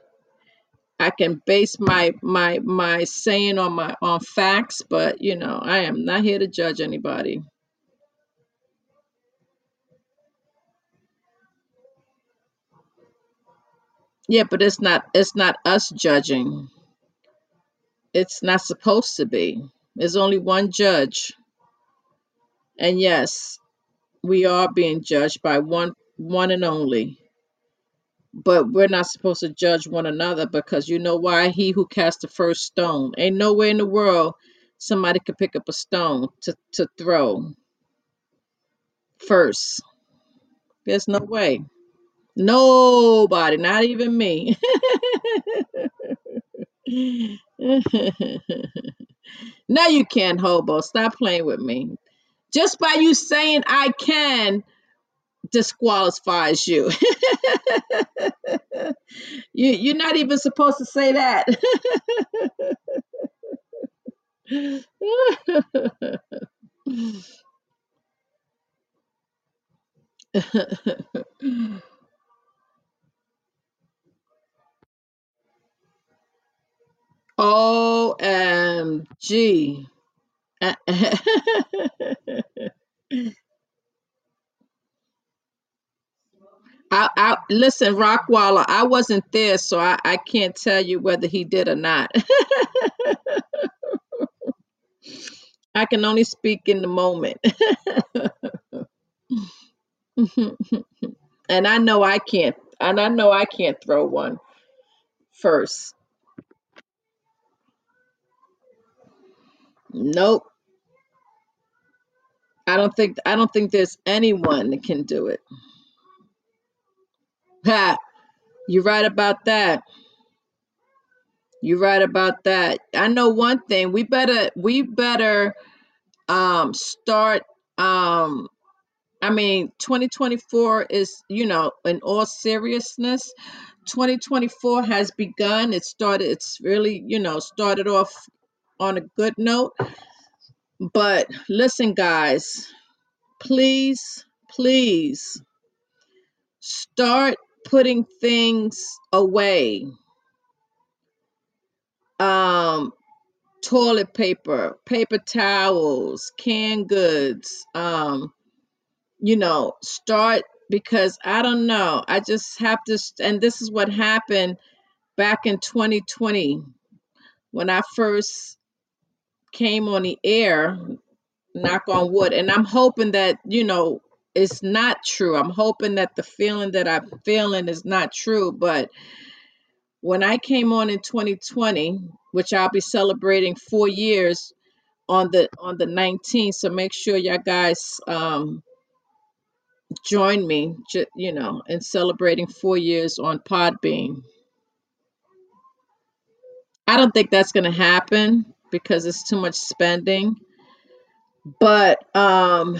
A: I can base my my my saying on my on facts, but you know, I am not here to judge anybody. Yeah, but it's not it's not us judging. It's not supposed to be. There's only one judge. And yes, we are being judged by one one and only. But we're not supposed to judge one another because you know why? He who cast the first stone. Ain't nowhere in the world somebody could pick up a stone to, to throw first. There's no way. Nobody, not even me. no, you can't, hobo. Stop playing with me. Just by you saying I can disqualifies you. you you're not even supposed to say that. OMG. I, I listen, Rockwaller. I wasn't there, so I, I can't tell you whether he did or not. I can only speak in the moment. and I know I can't and I know I can't throw one first. Nope. I don't think I don't think there's anyone that can do it. Ha! You're right about that. You're right about that. I know one thing. We better we better um start Um, I mean, 2024 is, you know, in all seriousness, 2024 has begun. It started, it's really, you know, started off on a good note. But listen, guys, please, please start putting things away. Um, toilet paper, paper towels, canned goods, um, you know, start because I don't know. I just have to, and this is what happened back in 2020 when I first came on the air, knock on wood. And I'm hoping that, you know, it's not true. I'm hoping that the feeling that I'm feeling is not true. But when I came on in 2020, which I'll be celebrating four years on the on the 19th, so make sure y'all guys um, join me, you know, in celebrating four years on Podbean. I don't think that's going to happen because it's too much spending. But um,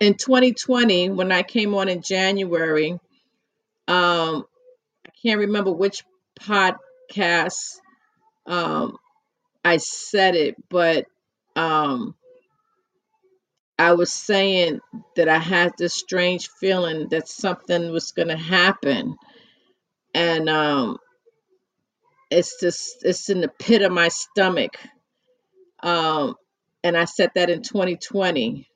A: in 2020, when I came on in January, um, I can't remember which podcast um, I said it, but um, I was saying that I had this strange feeling that something was going to happen. And um, it's just, it's in the pit of my stomach. Um, and I said that in 2020.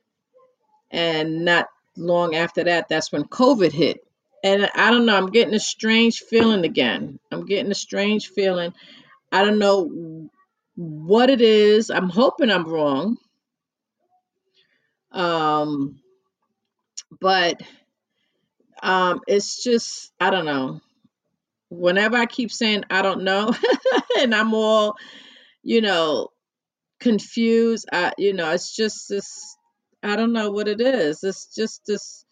A: And not long after that, that's when COVID hit. And I don't know, I'm getting a strange feeling again. I'm getting a strange feeling. I don't know what it is. I'm hoping I'm wrong. Um, but um, it's just, I don't know. Whenever I keep saying I don't know, and I'm all, you know, confused, I, you know, it's just this, I don't know what it is. It's just this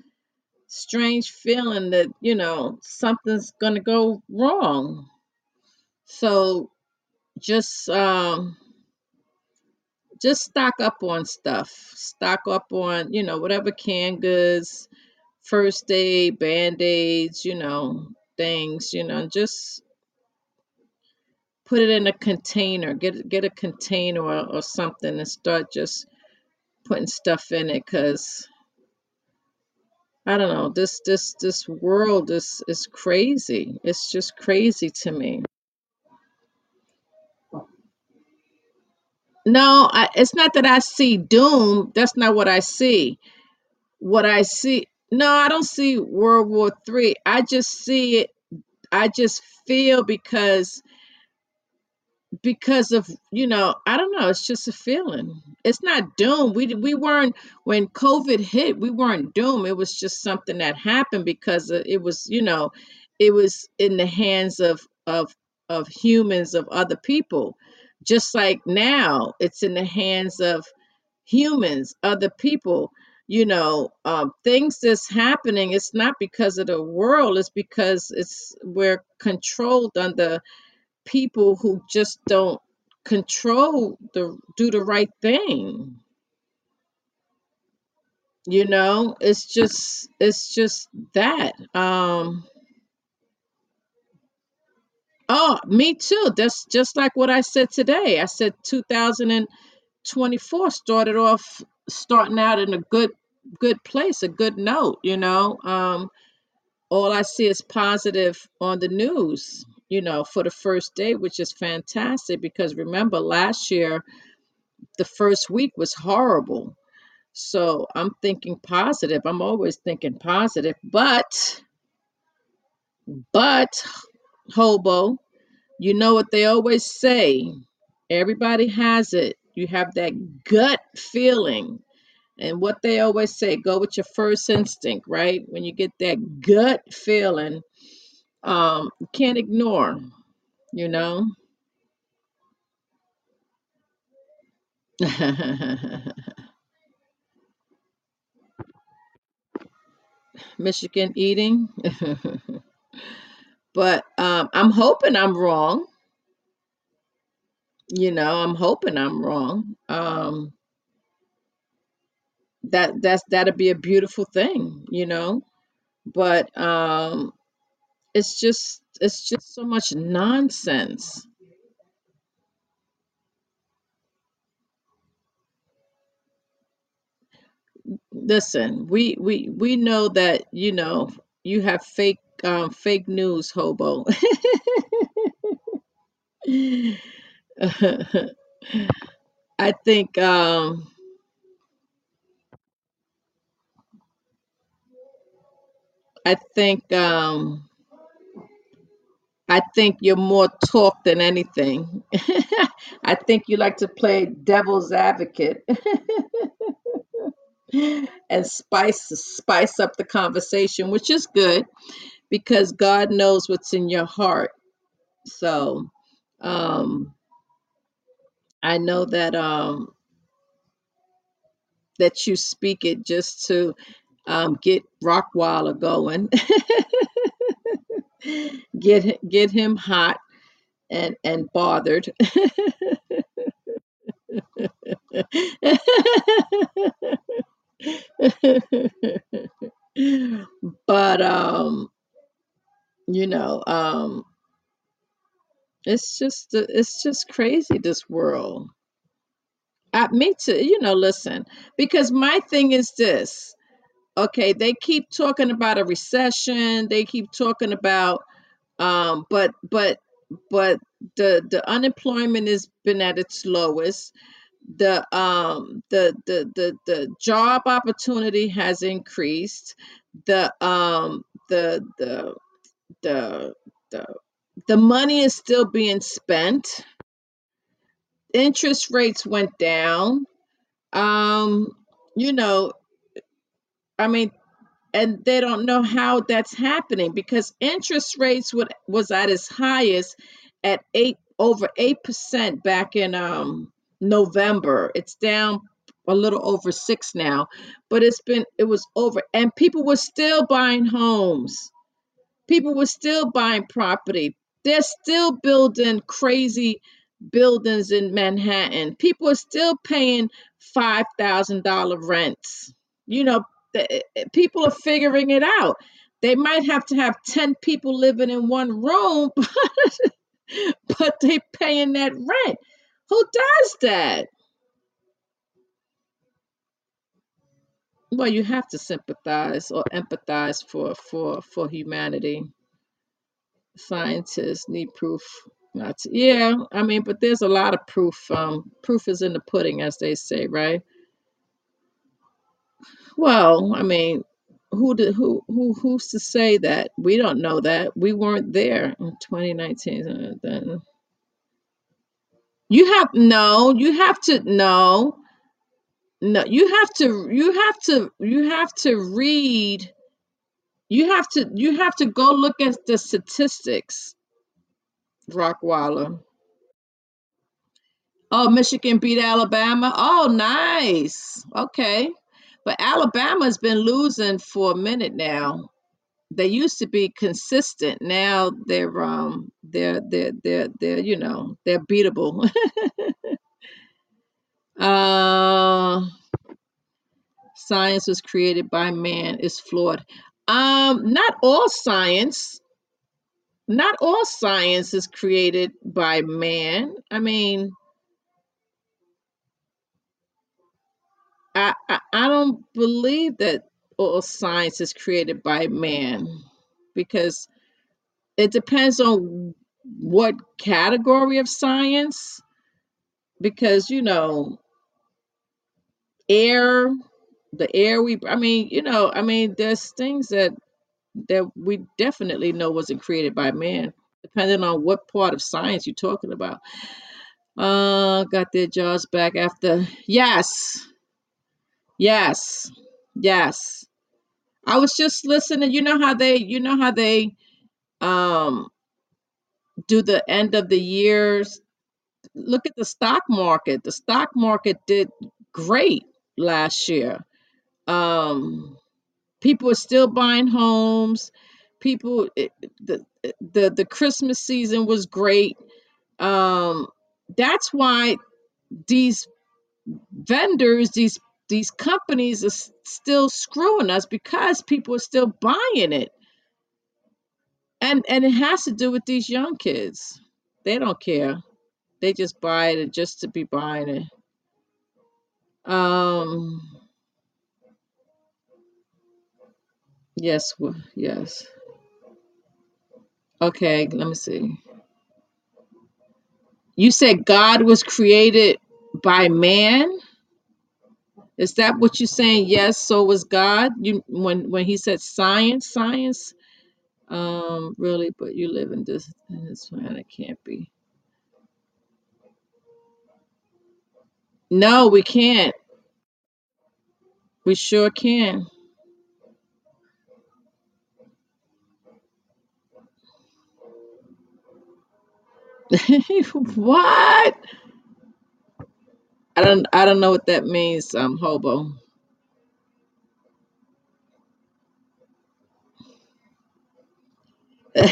A: strange feeling that, you know, something's going to go wrong. So just, um, just stock up on stuff. Stock up on, you know, whatever canned goods, first aid, band-aids, you know, things, you know, just put it in a container. Get get a container or, or something and start just putting stuff in it cuz I don't know, this this this world is is crazy. It's just crazy to me. No, I, it's not that I see doom. That's not what I see. What I see, no, I don't see World War Three. I just see it. I just feel because because of you know i don't know it's just a feeling it's not doom we we weren't when covid hit we weren't doom it was just something that happened because it was you know it was in the hands of of of humans of other people just like now it's in the hands of humans other people you know um, things that's happening it's not because of the world it's because it's we're controlled under people who just don't control the do the right thing. You know it's just it's just that um. Oh me too that's just like what i said today i said 2024 started off starting out in a good good place a good note you know um all i see is positive on the news you know, for the first day, which is fantastic because remember last year, the first week was horrible. So I'm thinking positive. I'm always thinking positive, but, but, hobo, you know what they always say. Everybody has it. You have that gut feeling. And what they always say, go with your first instinct, right? When you get that gut feeling, um, can't ignore, you know? Michigan eating. but um, I'm hoping I'm wrong. You know, I'm hoping I'm wrong. Um, that that's that'd be a beautiful thing, you know. But um, it's just it's just so much nonsense. Listen, we we we know that you know you have fake um, fake news, hobo. I think um, I think um, I think you're more talk than anything. I think you like to play devil's advocate and spice spice up the conversation, which is good because God knows what's in your heart. So um, I know that um, that you speak it just to um, get Rockwaller going, get get him hot and and bothered. but um, you know, um, it's just it's just crazy this world. Uh, me too. You know, listen, because my thing is this. Okay, they keep talking about a recession. They keep talking about um, but but but the the unemployment has been at its lowest. The um the the the the job opportunity has increased. The um the the the the the money is still being spent. Interest rates went down. Um, you know, I mean, and they don't know how that's happening because interest rates would was at its highest at eight over eight percent back in um November. It's down a little over six now, but it's been it was over and people were still buying homes. People were still buying property. They're still building crazy buildings in Manhattan. People are still paying five thousand dollar rents. You know, the, eh, eh, people are figuring it out. They might have to have ten people living in one room, but they're paying that rent. Who does that? Well, you have to sympathize or empathize for for for humanity. Scientists need proof. Not to, yeah, I mean, but there's a lot of proof. Um, proof is in the pudding, as they say, right? Well, I mean, who did who who who's to say that? We don't know that. We weren't there in 2019. uh, Then you have no, you have to know no, you have to you have to you have to read. You have to you have to go look at the statistics, Rockwaller. Oh, Michigan beat Alabama. Oh, nice. Okay. But Alabama's been losing for a minute now. They used to be consistent. Now they're um they're they're they're they're you know, they're beatable. uh science was created by man is flawed. Um not all science, not all science is created by man. I mean, I, I I don't believe that all science is created by man because it depends on what category of science because you know air the air we I mean you know I mean there's things that that we definitely know wasn't created by man depending on what part of science you're talking about uh got their jaws back after yes yes yes I was just listening. You know how they, you know how they um do the end of the years. Look at the stock market. The stock market did great last year. Um, people are still buying homes. People, it, the the the Christmas season was great. Um, that's why these vendors, these these companies are still screwing us because people are still buying it. And and it has to do with these young kids. They don't care. They just buy it just to be buying it. Um yes, yes. Okay, let me see. You said God was created by man? Is that what you're saying? Yes, so was God. You when when he said science, science, um, really, but you live in this in this planet can't be. No, we can't. We sure can. what? I don't I don't know what that means, um, hobo.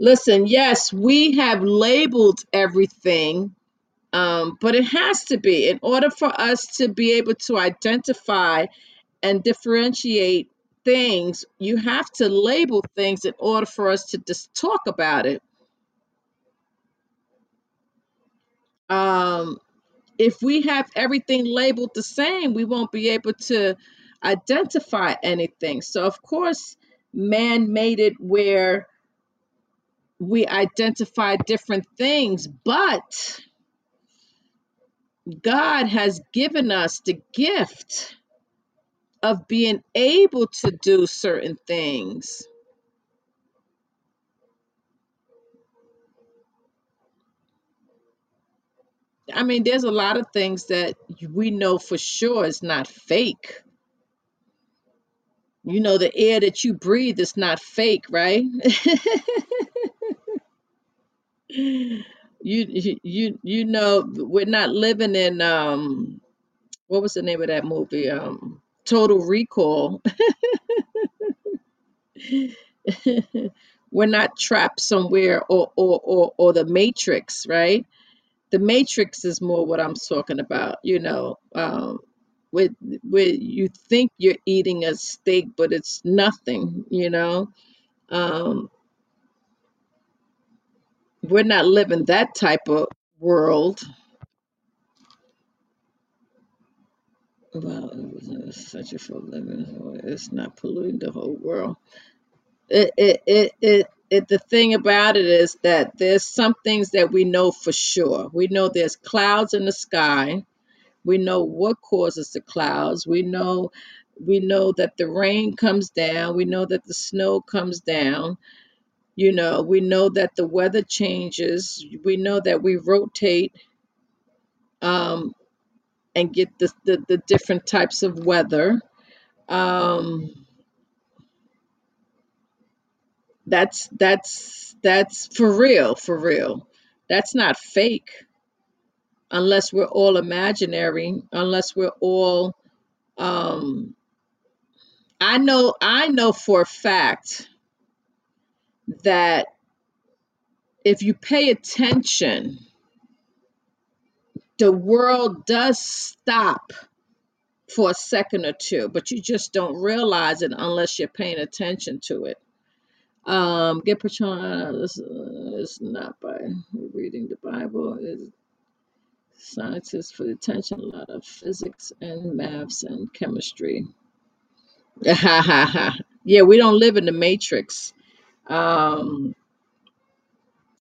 A: Listen, yes, we have labeled everything Um, but it has to be in order for us to be able to identify and differentiate things, you have to label things in order for us to just talk about it. Um, if we have everything labeled the same, we won't be able to identify anything. So, of course, man made it where we identify different things, but God has given us the gift of being able to do certain things. I mean, there's a lot of things that we know for sure is not fake. You know, the air that you breathe is not fake, right? you, you you know we're not living in um what was the name of that movie? Um Total Recall. we're not trapped somewhere or or or, or the Matrix, right? the matrix is more what i'm talking about you know um where, where you think you're eating a steak but it's nothing you know um we're not living that type of world well it was such a for living it's not polluting the whole world it it it, it it, the thing about it is that there's some things that we know for sure. We know there's clouds in the sky We know what causes the clouds. We know we know that the rain comes down. We know that the snow comes down. You know, we know that the weather changes. We know that we rotate um, and get the, the, the different types of weather. Um, that's that's that's for real, for real. That's not fake unless we're all imaginary, unless we're all um I know I know for a fact that if you pay attention, the world does stop for a second or two, but you just don't realize it unless you're paying attention to it. Um, get Patron, this uh, is not by reading the Bible. Is scientists for attention, a lot of physics and maths and chemistry. yeah, we don't live in the matrix. Um,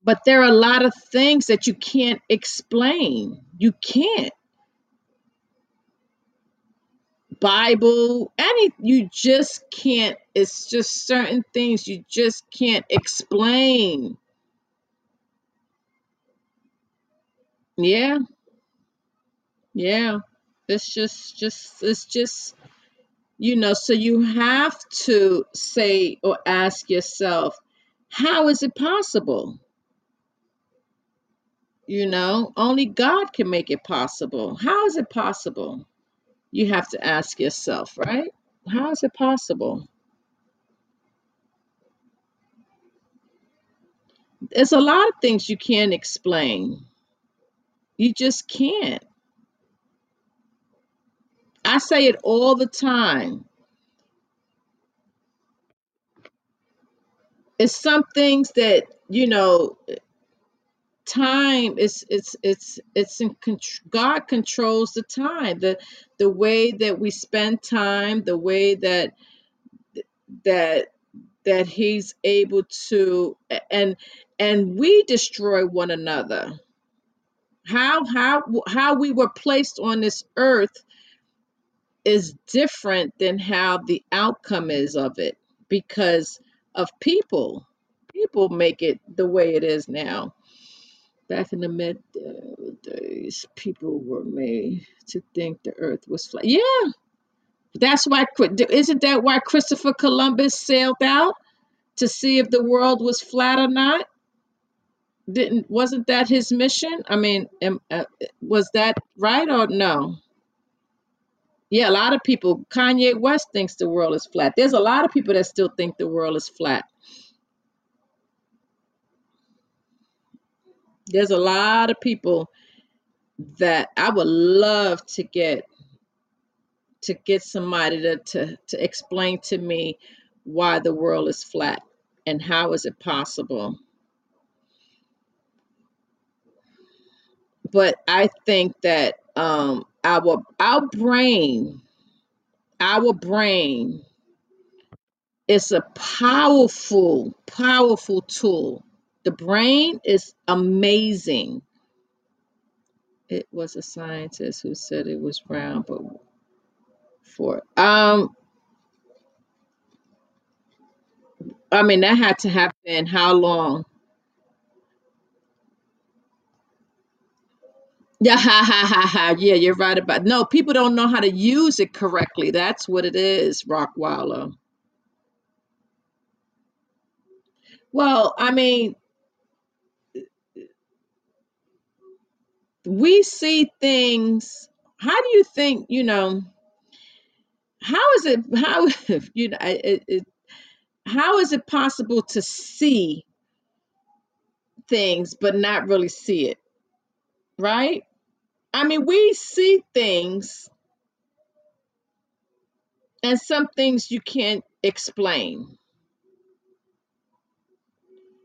A: but there are a lot of things that you can't explain. You can't Bible, any you just can't. It's just certain things you just can't explain. Yeah, yeah. It's just just it's just you know, so you have to say or ask yourself, how is it possible? You know, only God can make it possible. How is it possible? You have to ask yourself, right? How is it possible? There's a lot of things you can't explain. You just can't. I say it all the time. It's some things that, you know, time is it's it's it's in contr- God controls the time. The the way that we spend time, the way that that that he's able to and and we destroy one another how how how we were placed on this earth is different than how the outcome is of it because of people people make it the way it is now back in the mid uh, days people were made to think the earth was flat. Yeah. That's why isn't that why christopher columbus sailed out to see if the world was flat or not? Didn't wasn't that his mission? I mean am, uh, was that right or no? Yeah a lot of people kanye west thinks the world is flat. There's a lot of people that still think the world is flat there's a lot of people that i would love to get to get somebody to to, to explain to me why the world is flat and how is it possible but i think that um our our brain our brain is a powerful, powerful tool. The brain is amazing. It was a scientist who said it was round, but for um, I mean that had to happen. How long? Yeah, ha ha ha ha. Yeah, you're right about. No, people don't know how to use it correctly. That's what it is, Rockwaller. Well, I mean, we see things. How do you think? You know, how is it? How you know? It, it, how is it possible to see things but not really see it right i mean we see things and some things you can't explain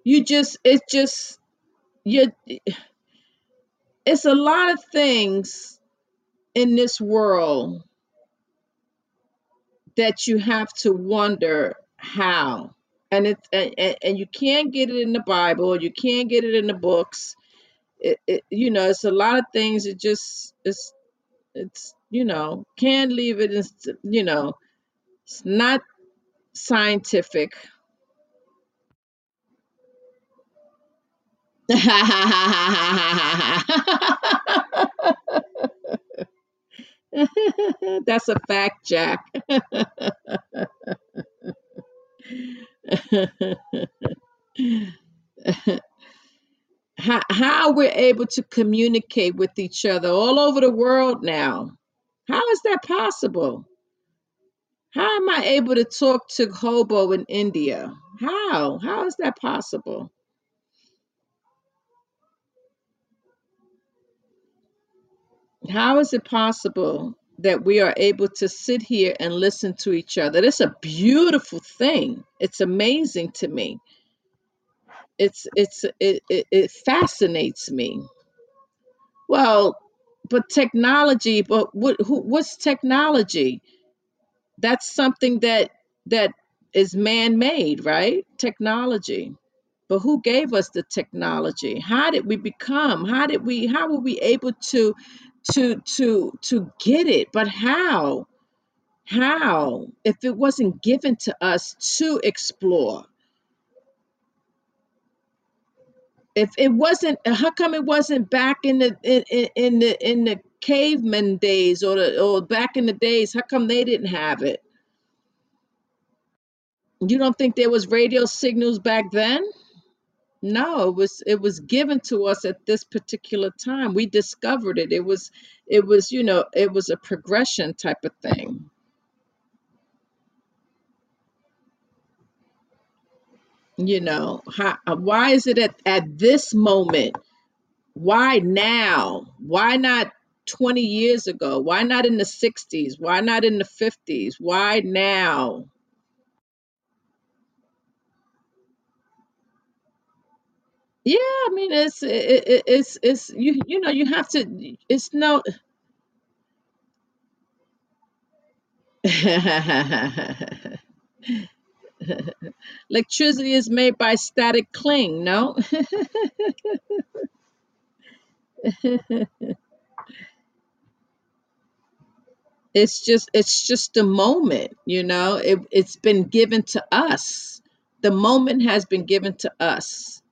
A: you just it's just you it's a lot of things in this world that you have to wonder how. And it and, and you can't get it in the bible you can't get it in the books. It, it you know it's a lot of things it just it's it's you know can't leave it in you know it's not scientific that's a fact jack. How, how we're able to communicate with each other all over the world now. How is that possible? How am i able to talk to hobo in india? How? How is that possible How is it possible that we are able to sit here and listen to each other? It's a beautiful thing. It's amazing to me. It's it's it it, it fascinates me. Well, but technology, but what who, what's technology? That's something that that is man-made, right? Technology. But who gave us the technology? How did we become? How did we how were we able to to to to get it? But how? How? If it wasn't given to us to explore. If it wasn't how come it wasn't back in the in, in, the in the caveman days or the or back in the days, how come they didn't have it? You don't think there was radio signals back then? No, it was it was given to us at this particular time. We discovered it. It was it was, you know, it was a progression type of thing. You know, how, why is it at, at this moment? Why now? Why not 20 years ago? Why not in the 60s? Why not in the 50s? Why now? Yeah, I mean it's it, it, it's it's you you know you have to it's no electricity is made by static cling, no? it's just it's just a moment you know? It, it's been given to us. The moment has been given to us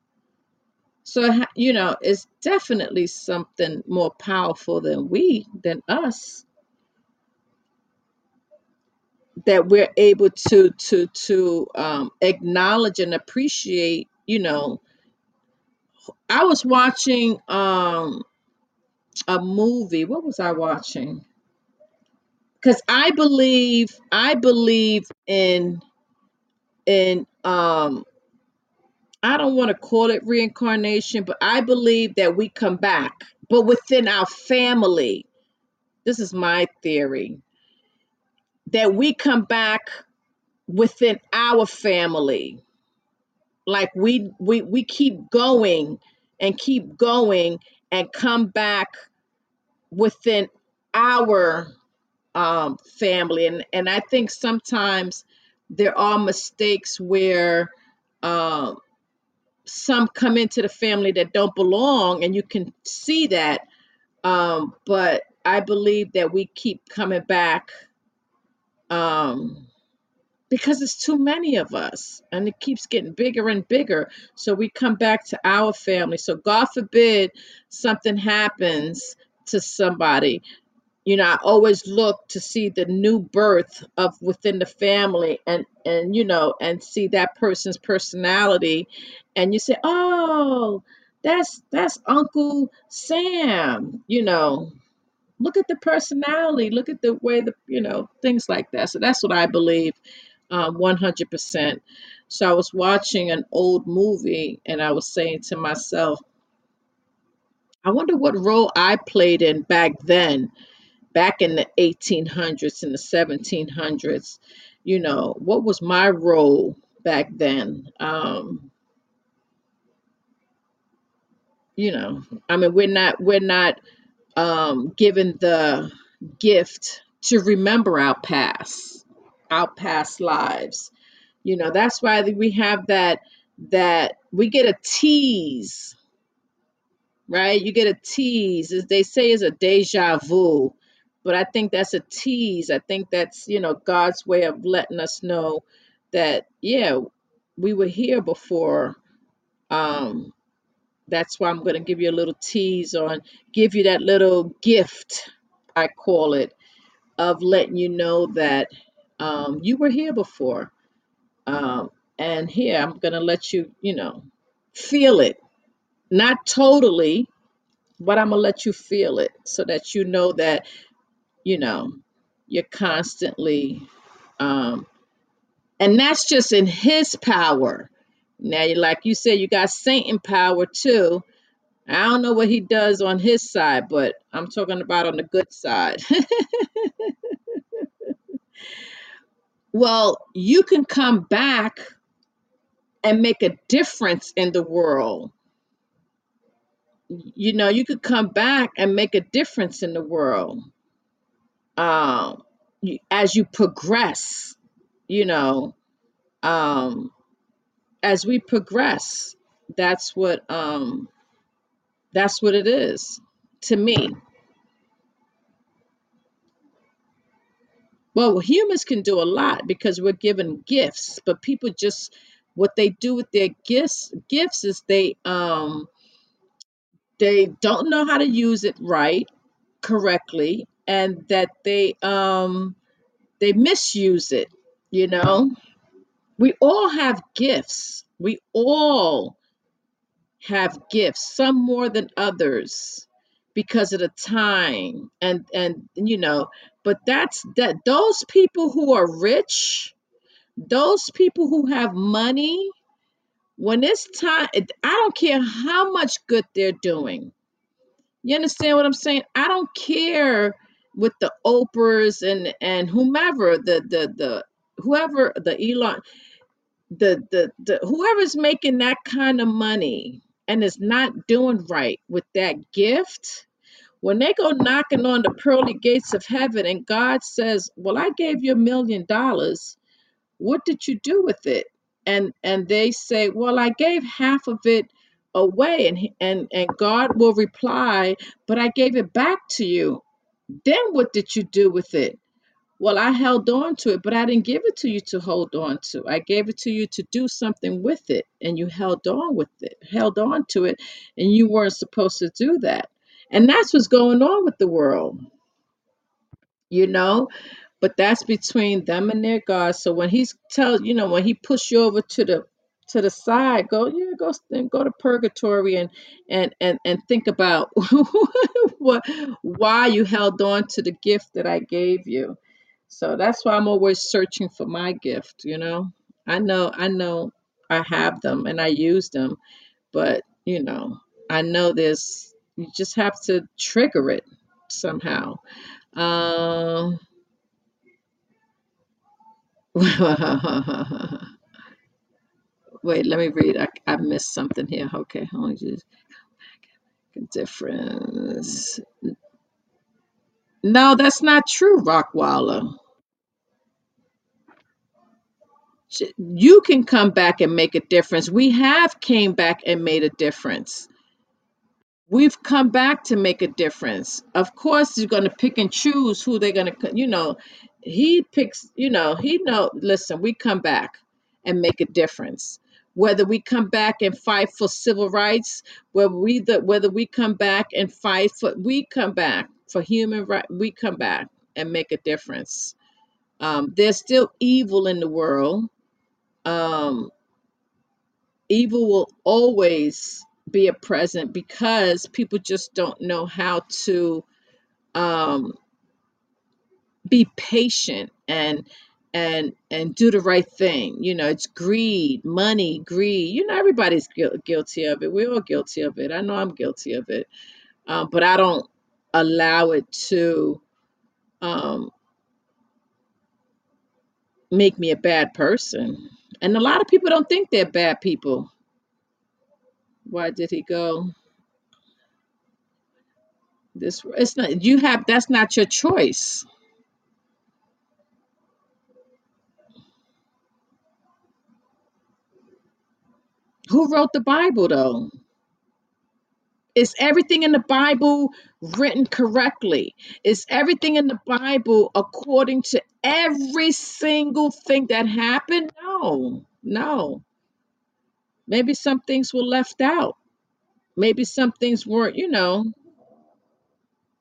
A: so you know it's definitely something more powerful than we than us. That we're able to to to um, acknowledge and appreciate you know. I was watching um a movie. What was i watching? Because i believe i believe in in um I don't want to call it reincarnation, but I believe that we come back, but within our family. This is my theory that we come back within our family. Like we we we keep going and keep going and come back within our um family and and I think sometimes there are mistakes where um some come into the family that don't belong and you can see that um but i believe that we keep coming back um because it's too many of us and it keeps getting bigger and bigger. So we come back to our family. So god forbid something happens to somebody you know i always look to see the new birth of within the family and and you know and see that person's personality. And you say oh that's that's uncle sam you know. Look at the personality. Look at the way the you know things like that. So that's what i believe um, 100% so i was watching an old movie and i was saying to myself i wonder what role i played in back then back in the 1800s and the 1700s you know what was my role back then? Um you know i mean we're not we're not um given the gift to remember our past our past lives. You know that's why we have that that we get a tease right? You get a tease, as they say, is a deja vu, but I think that's a tease. I think that's you know God's way of letting us know that yeah, we were here before. Um, that's why I'm going to give you a little tease on, give you that little gift, I call it, of letting you know that um, you were here before. Um, and here I'm going to let you, you know, feel it, not totally, but I'm gonna let you feel it so that you know that you know you're constantly um and that's just in his power. Now you like you said you got satan power too. I don't know what he does on his side but i'm talking about on the good side. Well you can come back and make a difference in the world. You know you could come back and make a difference in the world um as you progress you know um as we progress that's what um that's what it is to me. Well humans can do a lot because we're given gifts but people just what they do with their gifts gifts is they um they don't know how to use it right correctly and that they um they misuse it you know we all have gifts we all have gifts, some more than others because of the time and and you know, but that's that those people who are rich, those people who have money, When it's time, I don't care how much good they're doing. You understand what I'm saying? I don't care with the Oprahs and and whomever the the the whoever the Elon the the the whoever's making that kind of money and is not doing right with that gift when they go knocking on the pearly gates of heaven and God says, "Well, I gave you a million dollars. What did you do with it?" And and they say, "Well, I gave half of it away." And and and God will reply, "But I gave it back to you. Then what did you do with it?" Well, I held on to it, but I didn't give it to you to hold on to. I gave it to you to do something with it, and you held on with it, held on to it, and you weren't supposed to do that. And that's what's going on with the world, you know? But that's between them and their God. So when he's tell you know, when he push you over to the to the side, go, yeah, go and go to purgatory and and and and think about what why you held on to the gift that I gave you so that's why I'm always searching for my gift, you know. I know I know I have them and I use them, but you know, I know there's you just have to trigger it somehow. Um wait, let me read. I, I missed something here. Okay, hold on just difference. No, that's not true, Rockwaller. You can come back and make a difference. We have came back and made a difference we've come back to make a difference. Of course, he's going to pick and choose who they're going to, you know, he picks, you know, he know, listen, we come back and make a difference. Whether we come back and fight for civil rights, whether we the, whether we come back and fight for, we come back for human right, we come back and make a difference. Um, there's still evil in the world. Um, evil will always be a present because people just don't know how to um, be patient and and and do the right thing. You know it's greed money greed. You know everybody's guil- guilty of it. We're all guilty of it. I know i'm guilty of it. Um, but i don't allow it to um, make me a bad person. And a lot of people don't think they're bad people. Why did he go this it's not you have that's not your choice Who wrote the Bible though? Is everything in the Bible written correctly? Is everything in the Bible according to every single thing that happened? No, no. Maybe some things were left out. Maybe some things weren't, you know,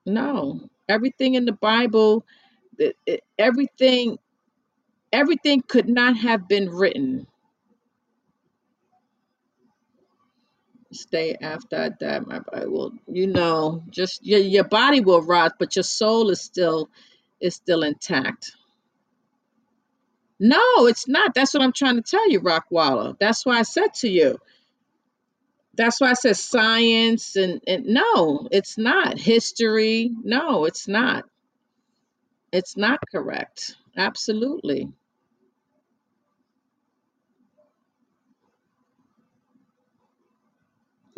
A: no. Everything in the Bible, everything, everything could not have been written. Stay after I die, my body will, you know, just your your body will rot, but your soul is still is still intact. No, it's not. That's what I'm trying to tell you, Rockwalla. That's why I said to you. That's why I said science and, and no, it's not. History. No, it's not. It's not correct. Absolutely.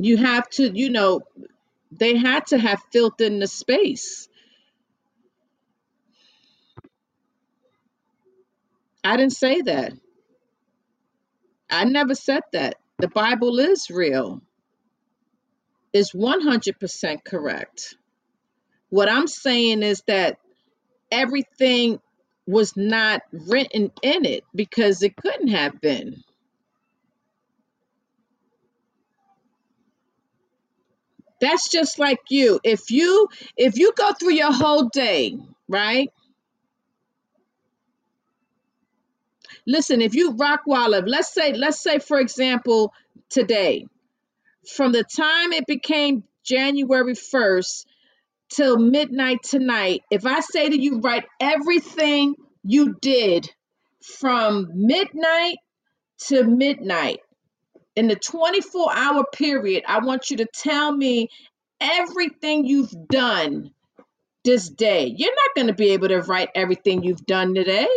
A: You have to, you know, they had to have filled in the space. I didn't say that. I never said that. The Bible is real. It's 100% correct. What I'm saying is that everything was not written in it because it couldn't have been. That's just like you. If you if you go through your whole day, right? Listen, if you rock Walla, let's say let's say for example today, from the time it became January 1st till midnight tonight, if I say to you write everything you did from midnight to midnight in the 24 hour period, I want you to tell me everything you've done this day. You're not going to be able to write everything you've done today.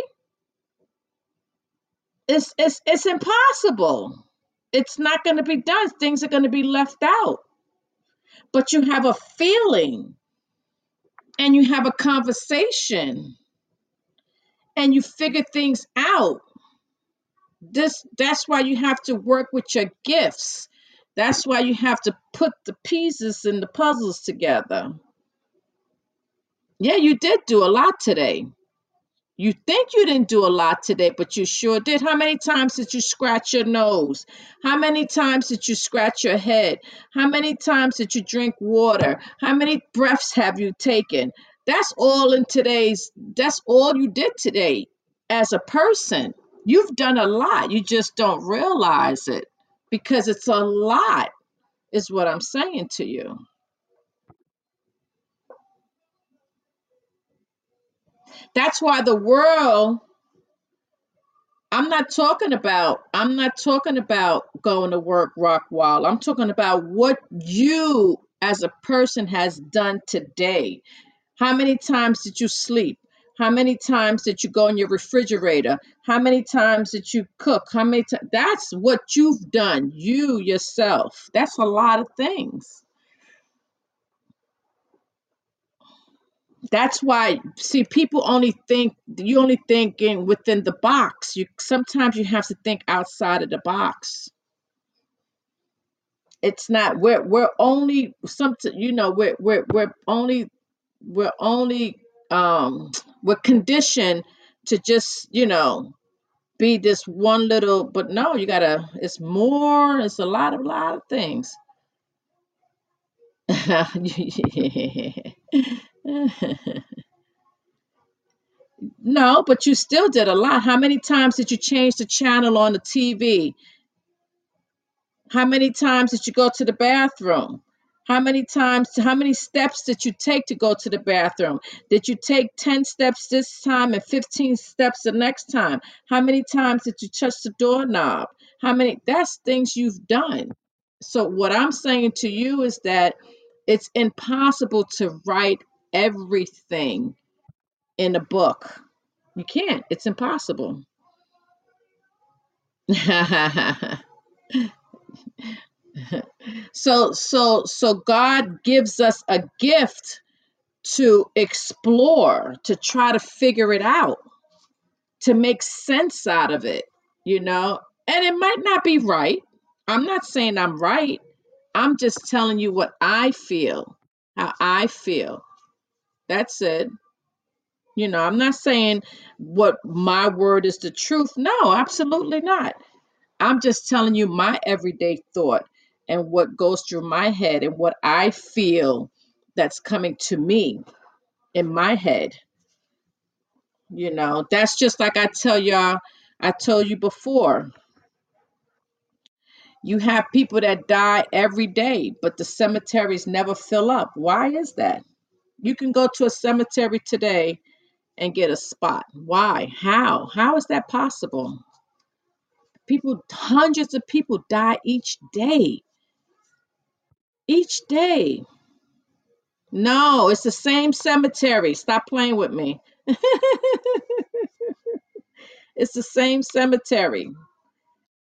A: It's it's it's impossible. It's not going to be done. Things are going to be left out. But you have a feeling and you have a conversation and you figure things out. This that's why you have to work with your gifts. That's why you have to put the pieces and the puzzles together. Yeah, you did do a lot today. You think you didn't do a lot today, but you sure did. How many times did you scratch your nose? How many times did you scratch your head? How many times did you drink water? How many breaths have you taken? That's all in today's, that's all you did today as a person. You've done a lot. You just don't realize it because it's a lot, is what I'm saying to you. That's why the world I'm not talking about I'm not talking about going to work Rockwall. I'm talking about what you as a person has done today. How many times did you sleep? How many times did you go in your refrigerator? How many times did you cook? How many times? That's what you've done, you yourself. That's a lot of things. that's why see people only think you only thinking within the box you sometimes you have to think outside of the box it's not we're we're only some you know we're we're we're only we're only um we're conditioned to just you know be this one little but no you gotta it's more it's a lot of lot of things No, but you still did a lot. How many times did you change the channel on the TV? How many times did you go to the bathroom? How many times, how many steps did you take to go to the bathroom? Did you take 10 steps this time and 15 steps the next time? How many times did you touch the doorknob? How many? That's things you've done. So, what I'm saying to you is that it's impossible to write everything in a book. You can't, it's impossible. so so so God gives us a gift to explore, to try to figure it out, to make sense out of it, you know? And it might not be right. I'm not saying I'm right. I'm just telling you what I feel, how I feel. That's it. You know, I'm not saying what my word is the truth. No, absolutely not. I'm just telling you my everyday thought and what goes through my head and what I feel that's coming to me in my head. You know, that's just like I tell y'all, I told you before, you have people that die every day, but the cemeteries never fill up. Why is that? You can go to a cemetery today and get a spot. Why? How? How is that possible? People, hundreds of people die each day. Each day. No, it's the same cemetery. Stop playing with me. it's the same cemetery.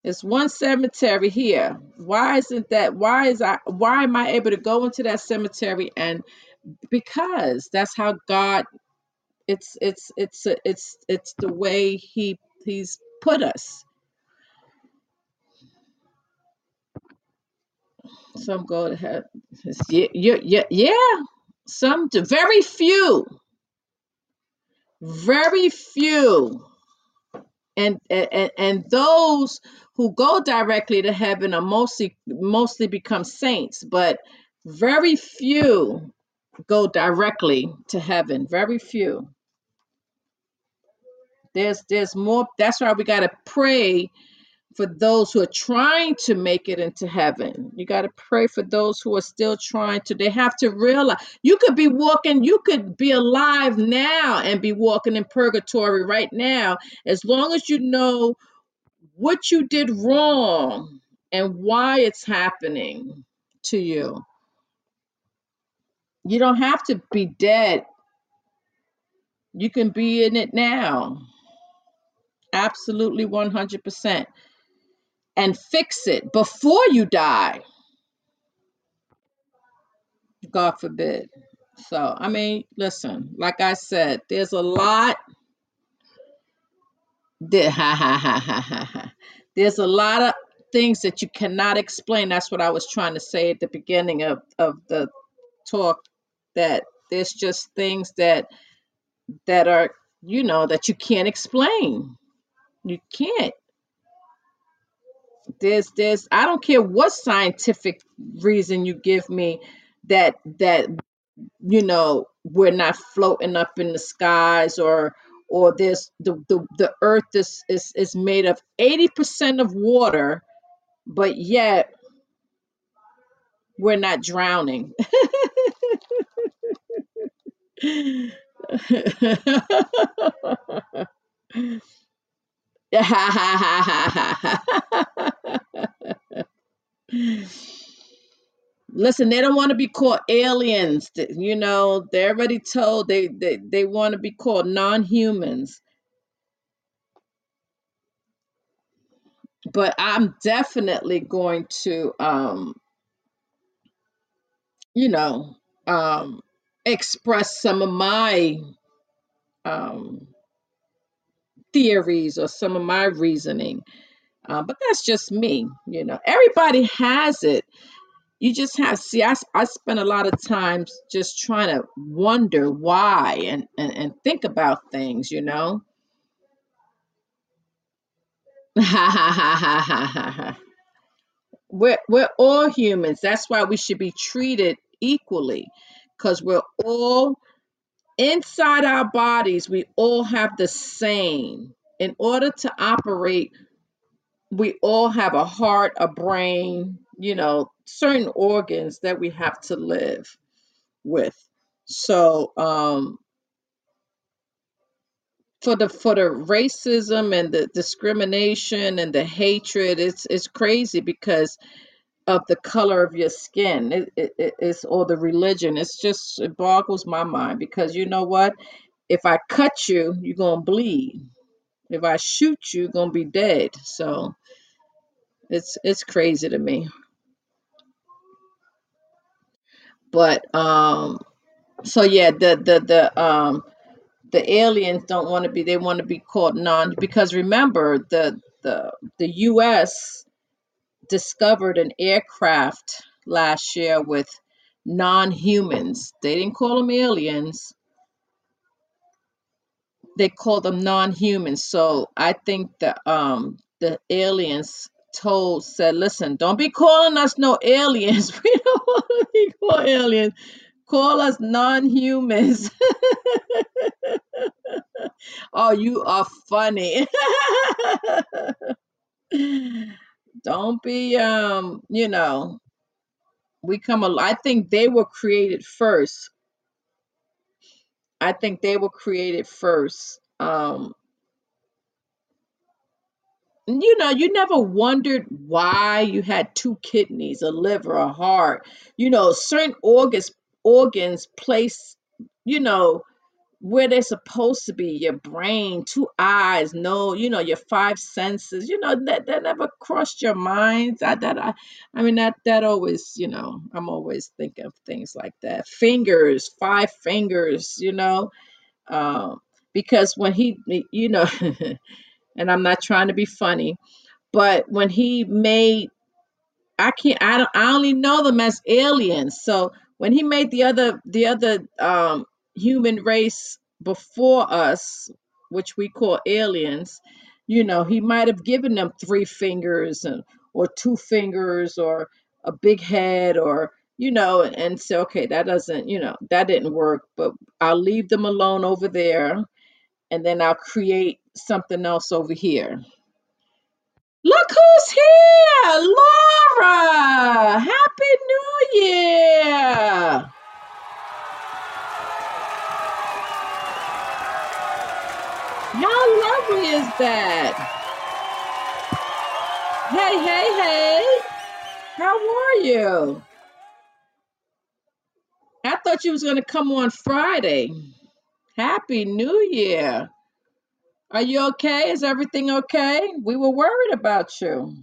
A: It's one cemetery here. Why isn't that? Why is I? Why am I able to go into that cemetery? And because that's how God. It's it's it's it's it's the way He He's put us. Some go to heaven. Yeah, yeah, yeah, yeah. Some do. Very few. Very few and and and those who go directly to heaven are mostly mostly become saints but very few go directly to heaven very few there's there's more that's why we got to pray for those who are trying to make it into heaven you got to pray for those who are still trying to they have to realize you could be walking you could be alive now and be walking in purgatory right now as long as you know what you did wrong and why it's happening to you. You don't have to be dead. You can be in it now. Absolutely 100%. And fix it before you die. God forbid. So, I mean, listen, like I said, there's a lot. There, there's a lot of things that you cannot explain. That's what I was trying to say at the beginning of, of the talk that there's just things that that are you know that you can't explain you can't there's this. I don't care what scientific reason you give me that that you know we're not floating up in the skies or or there's the the, the earth is, is is made of 80% of water but yet we're not drowning Listen, they don't want to be called aliens. You know, they're already told they they, they want to be called non-humans. But I'm definitely going to um, you know, um express some of my um theories or some of my reasoning. Uh, but that's just me, you know. Everybody has it. You just have see I, I spend a lot of times just trying to wonder why and, and and think about things you know? We're we're all humans. That's why we should be treated equally because we're all inside our bodies we all have the same. In order to operate we all have a heart a brain you know certain organs that we have to live with. So um, for the for the racism and the discrimination and the hatred, it's it's crazy because of the color of your skin. It, it, it- it's or the religion. It's just it boggles my mind because you know what? If I cut you, you're gonna bleed. If I shoot you, you're gonna be dead. So it's it's crazy to me. But um, so yeah, the the the um the aliens don't want to be they want to be called non because remember the the the US discovered an aircraft last year with non-humans. They didn't call them aliens. They called them non-humans. So I think the um the aliens told said, listen, don't be calling us no aliens. We don't want to be called aliens. Call us non-humans. Oh, you are funny. Don't be um, you know, we come al- I think they were created first. I think they were created first. Um, you know, you never wondered why you had two kidneys, a liver, a heart. You know, certain organs organs place, you know, where they're supposed to be your brain two eyes no you know your five senses you know that that never crossed your mind that that i i mean that that always you know i'm always thinking of things like that fingers five fingers you know um because when he you know and i'm not trying to be funny but when he made I can't I don't I only know them as aliens. So when he made the other the other um human race before us, which we call aliens, you know, he might have given them three fingers and or two fingers or a big head or you know and say okay that doesn't you know that didn't work but I'll leave them alone over there and then I'll create something else over here Look who's here! Laura! Happy New Year! How lovely is that? Hey, hey, hey! How are you? I thought you was going to come on Friday. Happy New Year. Are you okay? Is everything okay? We were worried about you.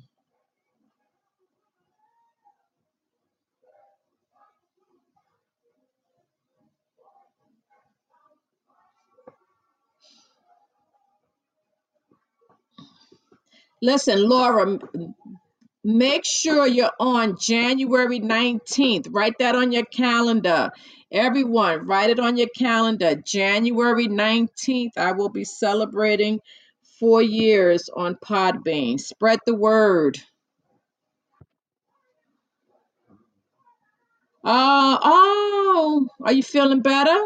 A: Listen, Laura, Make sure you're on January 19th. Write that on your calendar. Everyone, write it on your calendar. January 19th, I will be celebrating four years on Podbean. Spread the word. Uh, oh, are you feeling better?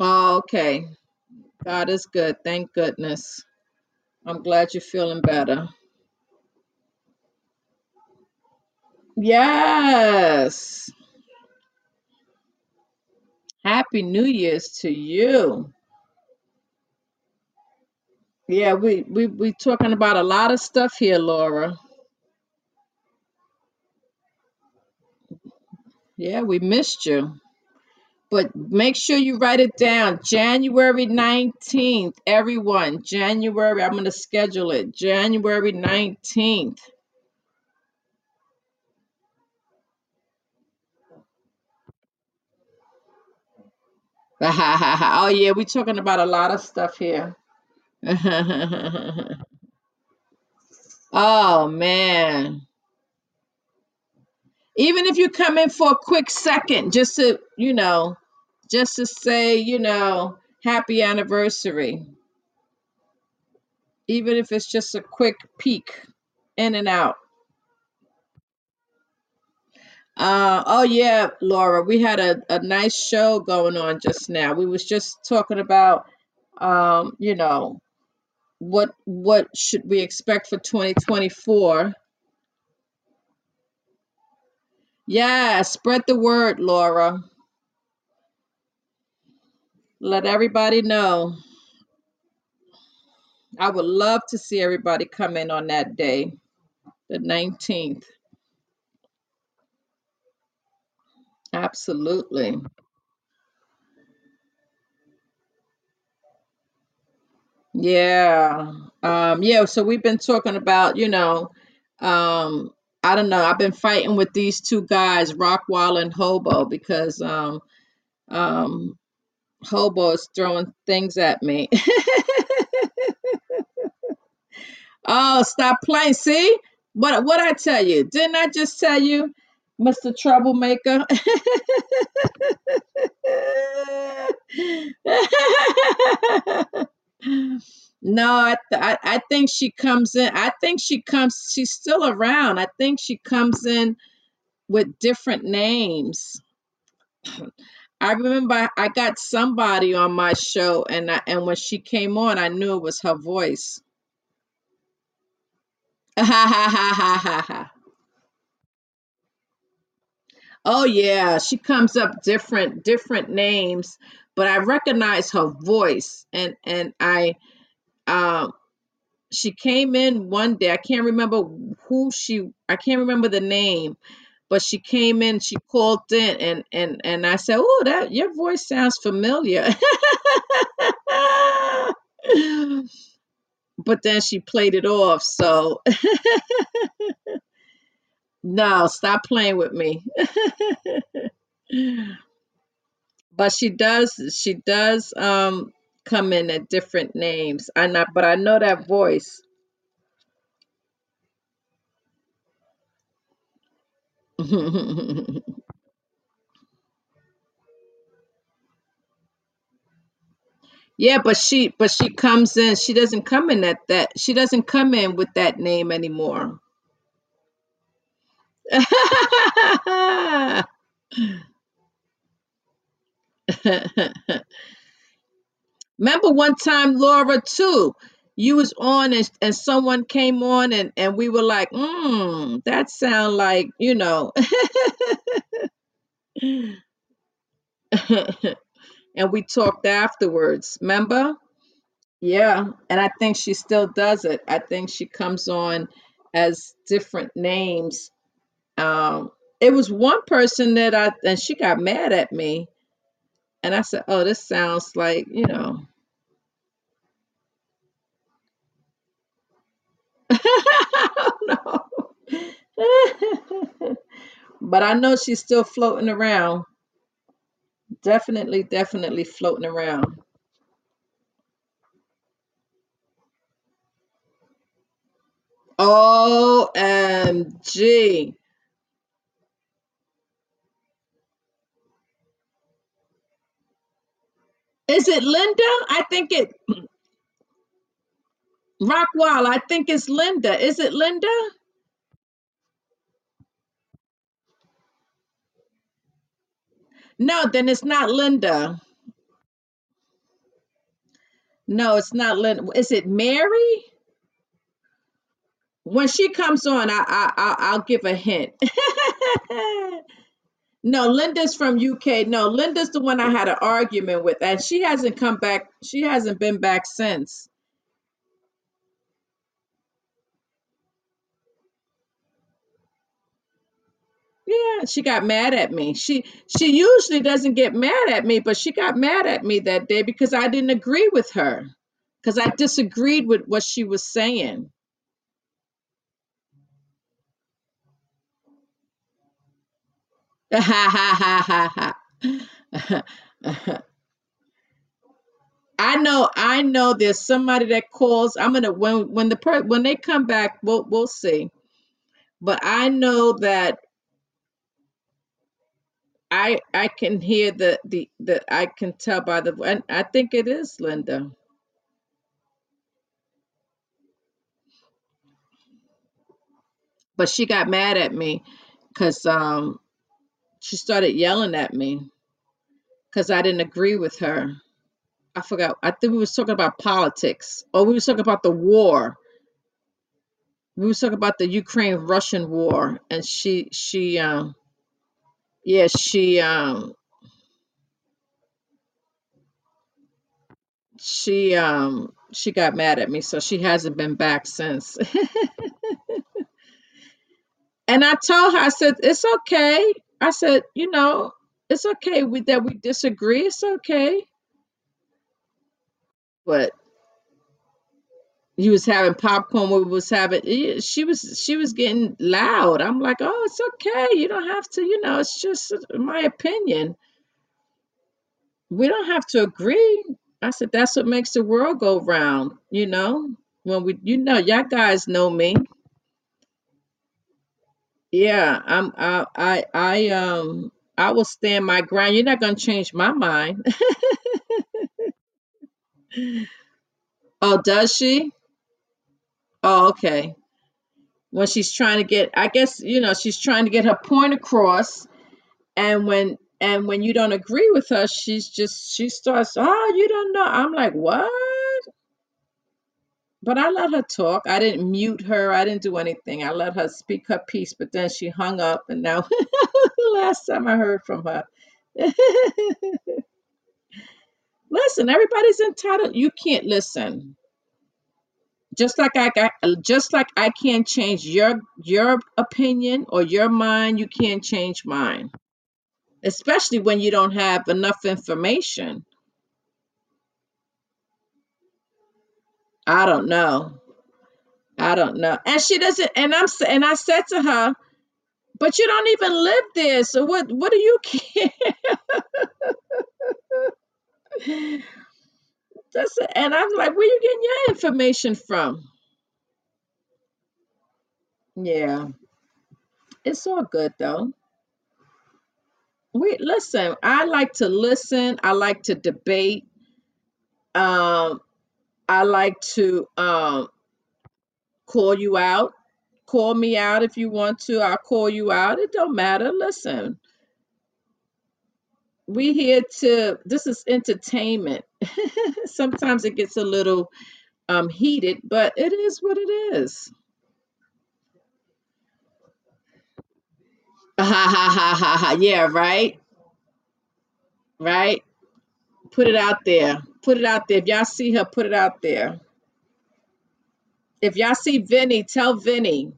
A: Okay. God is good. Thank goodness. I'm glad you're feeling better. Yes. Happy New Year's to you. Yeah, we we we talking about a lot of stuff here, Laura. Yeah, we missed you. But make sure you write it down. January 19th, everyone. January, I'm going to schedule it. January 19th. oh, yeah, we're talking about a lot of stuff here. oh, man. Even if you come in for a quick second, just to, you know, just to say, you know, happy anniversary. Even if it's just a quick peek in and out. Uh, oh yeah, Laura, we had a, a nice show going on just now. We was just talking about um, you know, what what should we expect for 2024? Yeah, spread the word, Laura. Let everybody know. I would love to see everybody come in on that day, the 19th. Absolutely. Yeah. Um, yeah, so we've been talking about, you know, um, I don't know, I've been fighting with these two guys, Rockwall and Hobo, because um um Hobo is throwing things at me. oh, stop playing. See? What what I tell you? Didn't I just tell you, Mr. Troublemaker? No, I, I I think she comes in. I think she comes. She's still around. I think she comes in with different names. I remember I got somebody on my show, and I, and when she came on, I knew it was her voice. oh yeah, she comes up different different names, but I recognize her voice, and and I um she came in one day. I can't remember who she. I can't remember the name, but she came in. She called in, and and and I said, "Oh, that your voice sounds familiar." but then she played it off. So no, stop playing with me. but she does. She does. Um, come in at different names. I not, but I know that voice. Yeah, but she but she comes in. She doesn't come in at that. She doesn't come in with that name anymore. Remember one time, Laura too. you was on and, and someone came on and, and we were like, mm, that sound like, you know. and we talked afterwards, remember? Yeah, and I think she still does it. I think she comes on as different names. Um, it was one person that I and she got mad at me, and I said, "Oh, this sounds like you know." I don't know. but I know she's still floating around. Definitely, definitely floating around. OMG. Is it Linda? I think it Rockwall, I think it's Linda. Is it Linda? No, then it's not Linda. No, it's not Linda. Is it Mary? When she comes on, I, I, I I'll give a hint. no, Linda's from UK. No, Linda's the one I had an argument with, and she hasn't come back. She hasn't been back since. Yeah, she got mad at me. She she usually doesn't get mad at me, but she got mad at me that day because I didn't agree with her. Because I disagreed with what she was saying. I know, I know there's somebody that calls. I'm gonna when when the per when they come back, we'll we'll see. But I know that I I can hear the the the I can tell by the and I think it is Linda. But she got mad at me because um she started yelling at me because I didn't agree with her. I forgot. I think we was talking about politics, or we was talking about the war. We was talking about the Ukraine Russian war, and she she um yeah she um she um she got mad at me, so she hasn't been back since. and I told her, I said it's okay. I said you know it's okay we, that we disagree. It's okay, but you was having popcorn we was having eh, she was she was getting loud. I'm like oh it's okay you don't have to you know it's just my opinion. We don't have to agree. I said that's what makes the world go round you know when we you know y'all guys know me yeah i'm i i, I um i will stand my ground. You're not to change my mind. Oh does she? Oh okay. When she's trying to get i guess you know she's trying to get her point across and when and when you don't agree with her she's just she starts oh you don't know. I'm like what but i let her talk. I didn't mute her. I didn't do anything. I let her speak her piece but then she hung up and now the last time i heard from her. Listen everybody's entitled. You can't listen. Just like I got, just like I can't change your your opinion or your mind, you can't change mine. Especially when you don't have enough information. I don't know. I don't know. And she doesn't and I'm and I said to her, but you don't even live there. So what what do you care? That's and I'm like, where are you getting your information from? Yeah, it's all good though. We listen, I like to listen, I like to debate. Um, I like to um call you out. Call me out if you want to. I'll call you out. It don't matter. Listen, we here to this is entertainment sometimes it gets a little um heated, but it is what it is. Ha ha ha ha ha. Yeah, right, right. Put it out there. Put it out there. If y'all see her, put it out there. If y'all see Vinny, tell Vinny.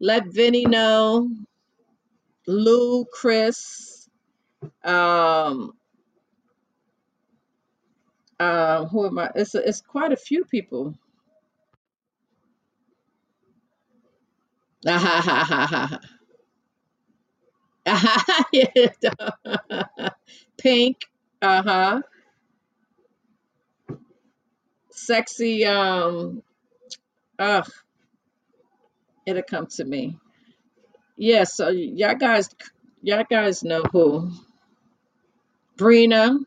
A: Let Vinny know. Lou, Chris, um, uh, who am I? It's it's quite a few people. Ah, ha, ha, ha, ha, ha. Yeah. Pink, uh-huh. Sexy, um, ugh, it'll come to me. Yeah, so y'all guys, y'all guys know who. Brina.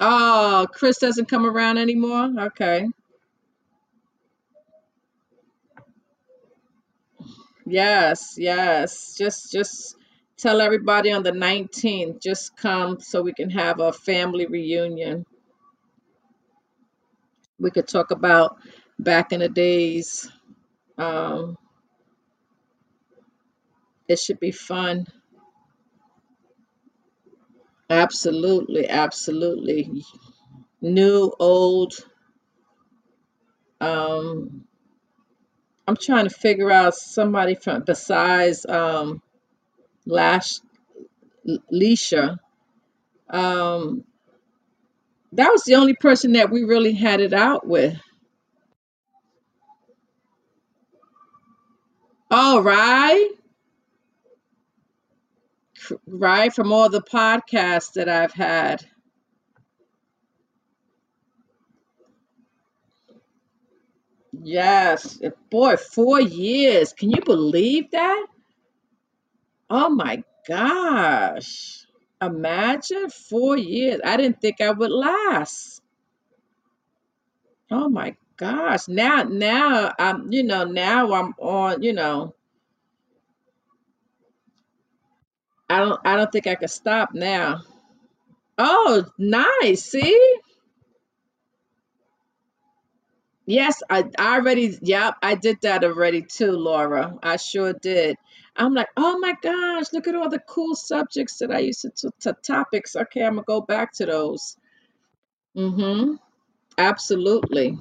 A: Oh, Chris doesn't come around anymore? Okay. Yes, yes. Just just tell everybody on the 19th, just come so we can have a family reunion. We could talk about back in the days. Um, it should be fun. Absolutely, absolutely. New, old. Um, I'm trying to figure out somebody from besides um Lash Leisha. Um, that was the only person that we really had it out with. All right. Right from all the podcasts that I've had. Yes. Boy, four years. Can you believe that? Oh my gosh. Imagine four years. I didn't think I would last. Oh my gosh. Now, now I'm, you know, now I'm on, you know, I don't I don't think I could stop now. Oh, nice. See? Yes, I, I already, yep, I did that already too, Laura. I sure did. I'm like, oh my gosh, look at all the cool subjects that I used to, to, to topics. Okay, I'm gonna go back to those. Mm-hmm. Absolutely.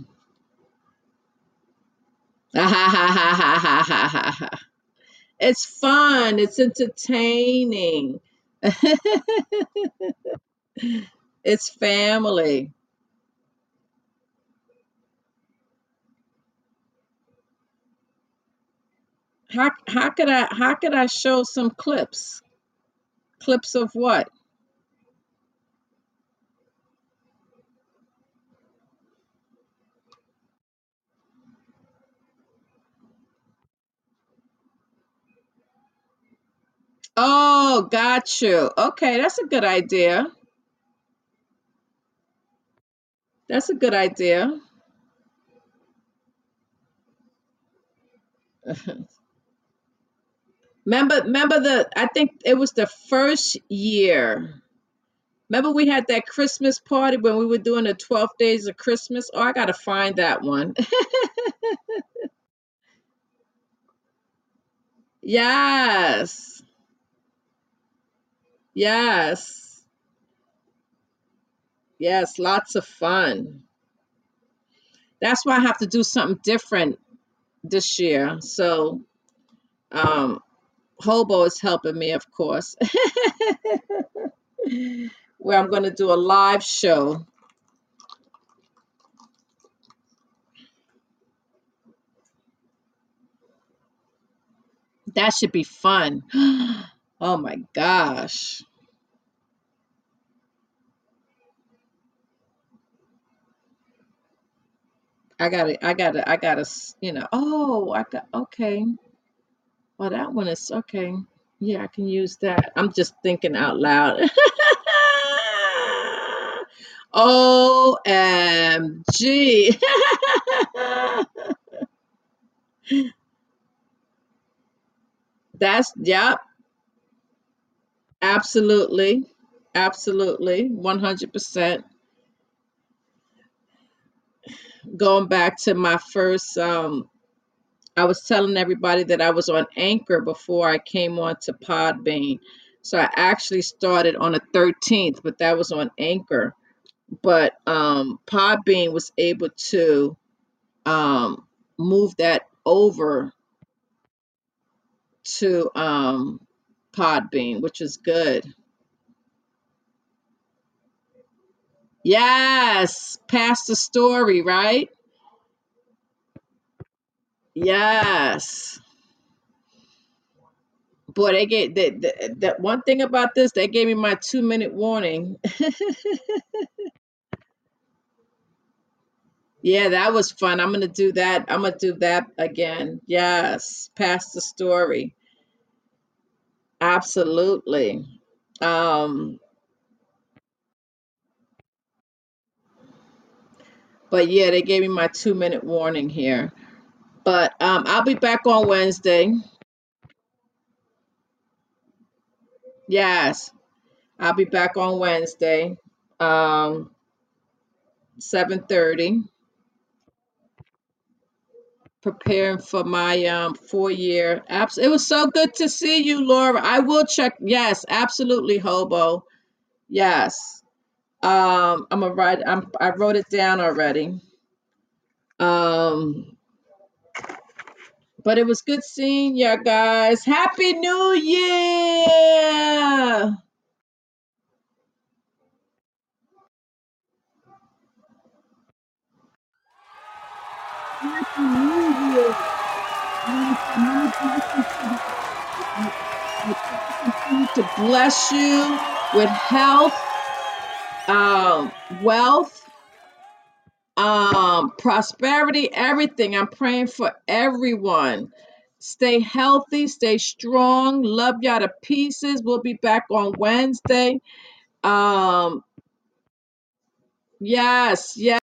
A: It's fun. It's entertaining. It's family. How how could I how could I show some clips? Clips of what? Oh, got you. Okay, that's a good idea. That's a good idea. Remember, remember the, I think it was the first year. Remember we had that Christmas party when we were doing the 12 days of Christmas? Oh, I gotta find that one. Yes. Yes. Yes, lots of fun. That's why I have to do something different this year. So, um, Hobo is helping me, of course, where I'm going to do a live show. That should be fun. Oh my gosh. I gotta, I gotta, I gotta, you know, oh, I got, okay. Well, that one is okay. Yeah, I can use that. I'm just thinking out loud. OMG. That's, yep, absolutely. Absolutely. 100%. going back to my first um I was telling everybody that I was on Anchor before I came on to Podbean. So I actually started on the 13th, but that was on Anchor. But um Podbean was able to um move that over to um Podbean, which is good. Yes, Pastor Story, right? Yes. Boy, they gave that that that one thing about this, they gave me my two minute warning. Yeah, that was fun. I'm gonna do that. I'm gonna do that again. Yes, pass the Story. Absolutely. Um, but yeah, they gave me my two minute warning here. But um, I'll be back on Wednesday. Yes, I'll be back on Wednesday. Um, 7:30. Preparing for my um four year. Abs- it was so good to see you, Laura. I will check. Yes, absolutely, Hobo. Yes. Um, I'm gonna write. I'm. I wrote it down already. Um, but it was good seeing you guys. Happy New Year! Happy New Year! May many blessings to the- may God continue to bless you with health, um, wealth, um, prosperity, everything. I'm praying for everyone. Stay healthy, stay strong. Love y'all to pieces. We'll be back on Wednesday. Um, yes, yes.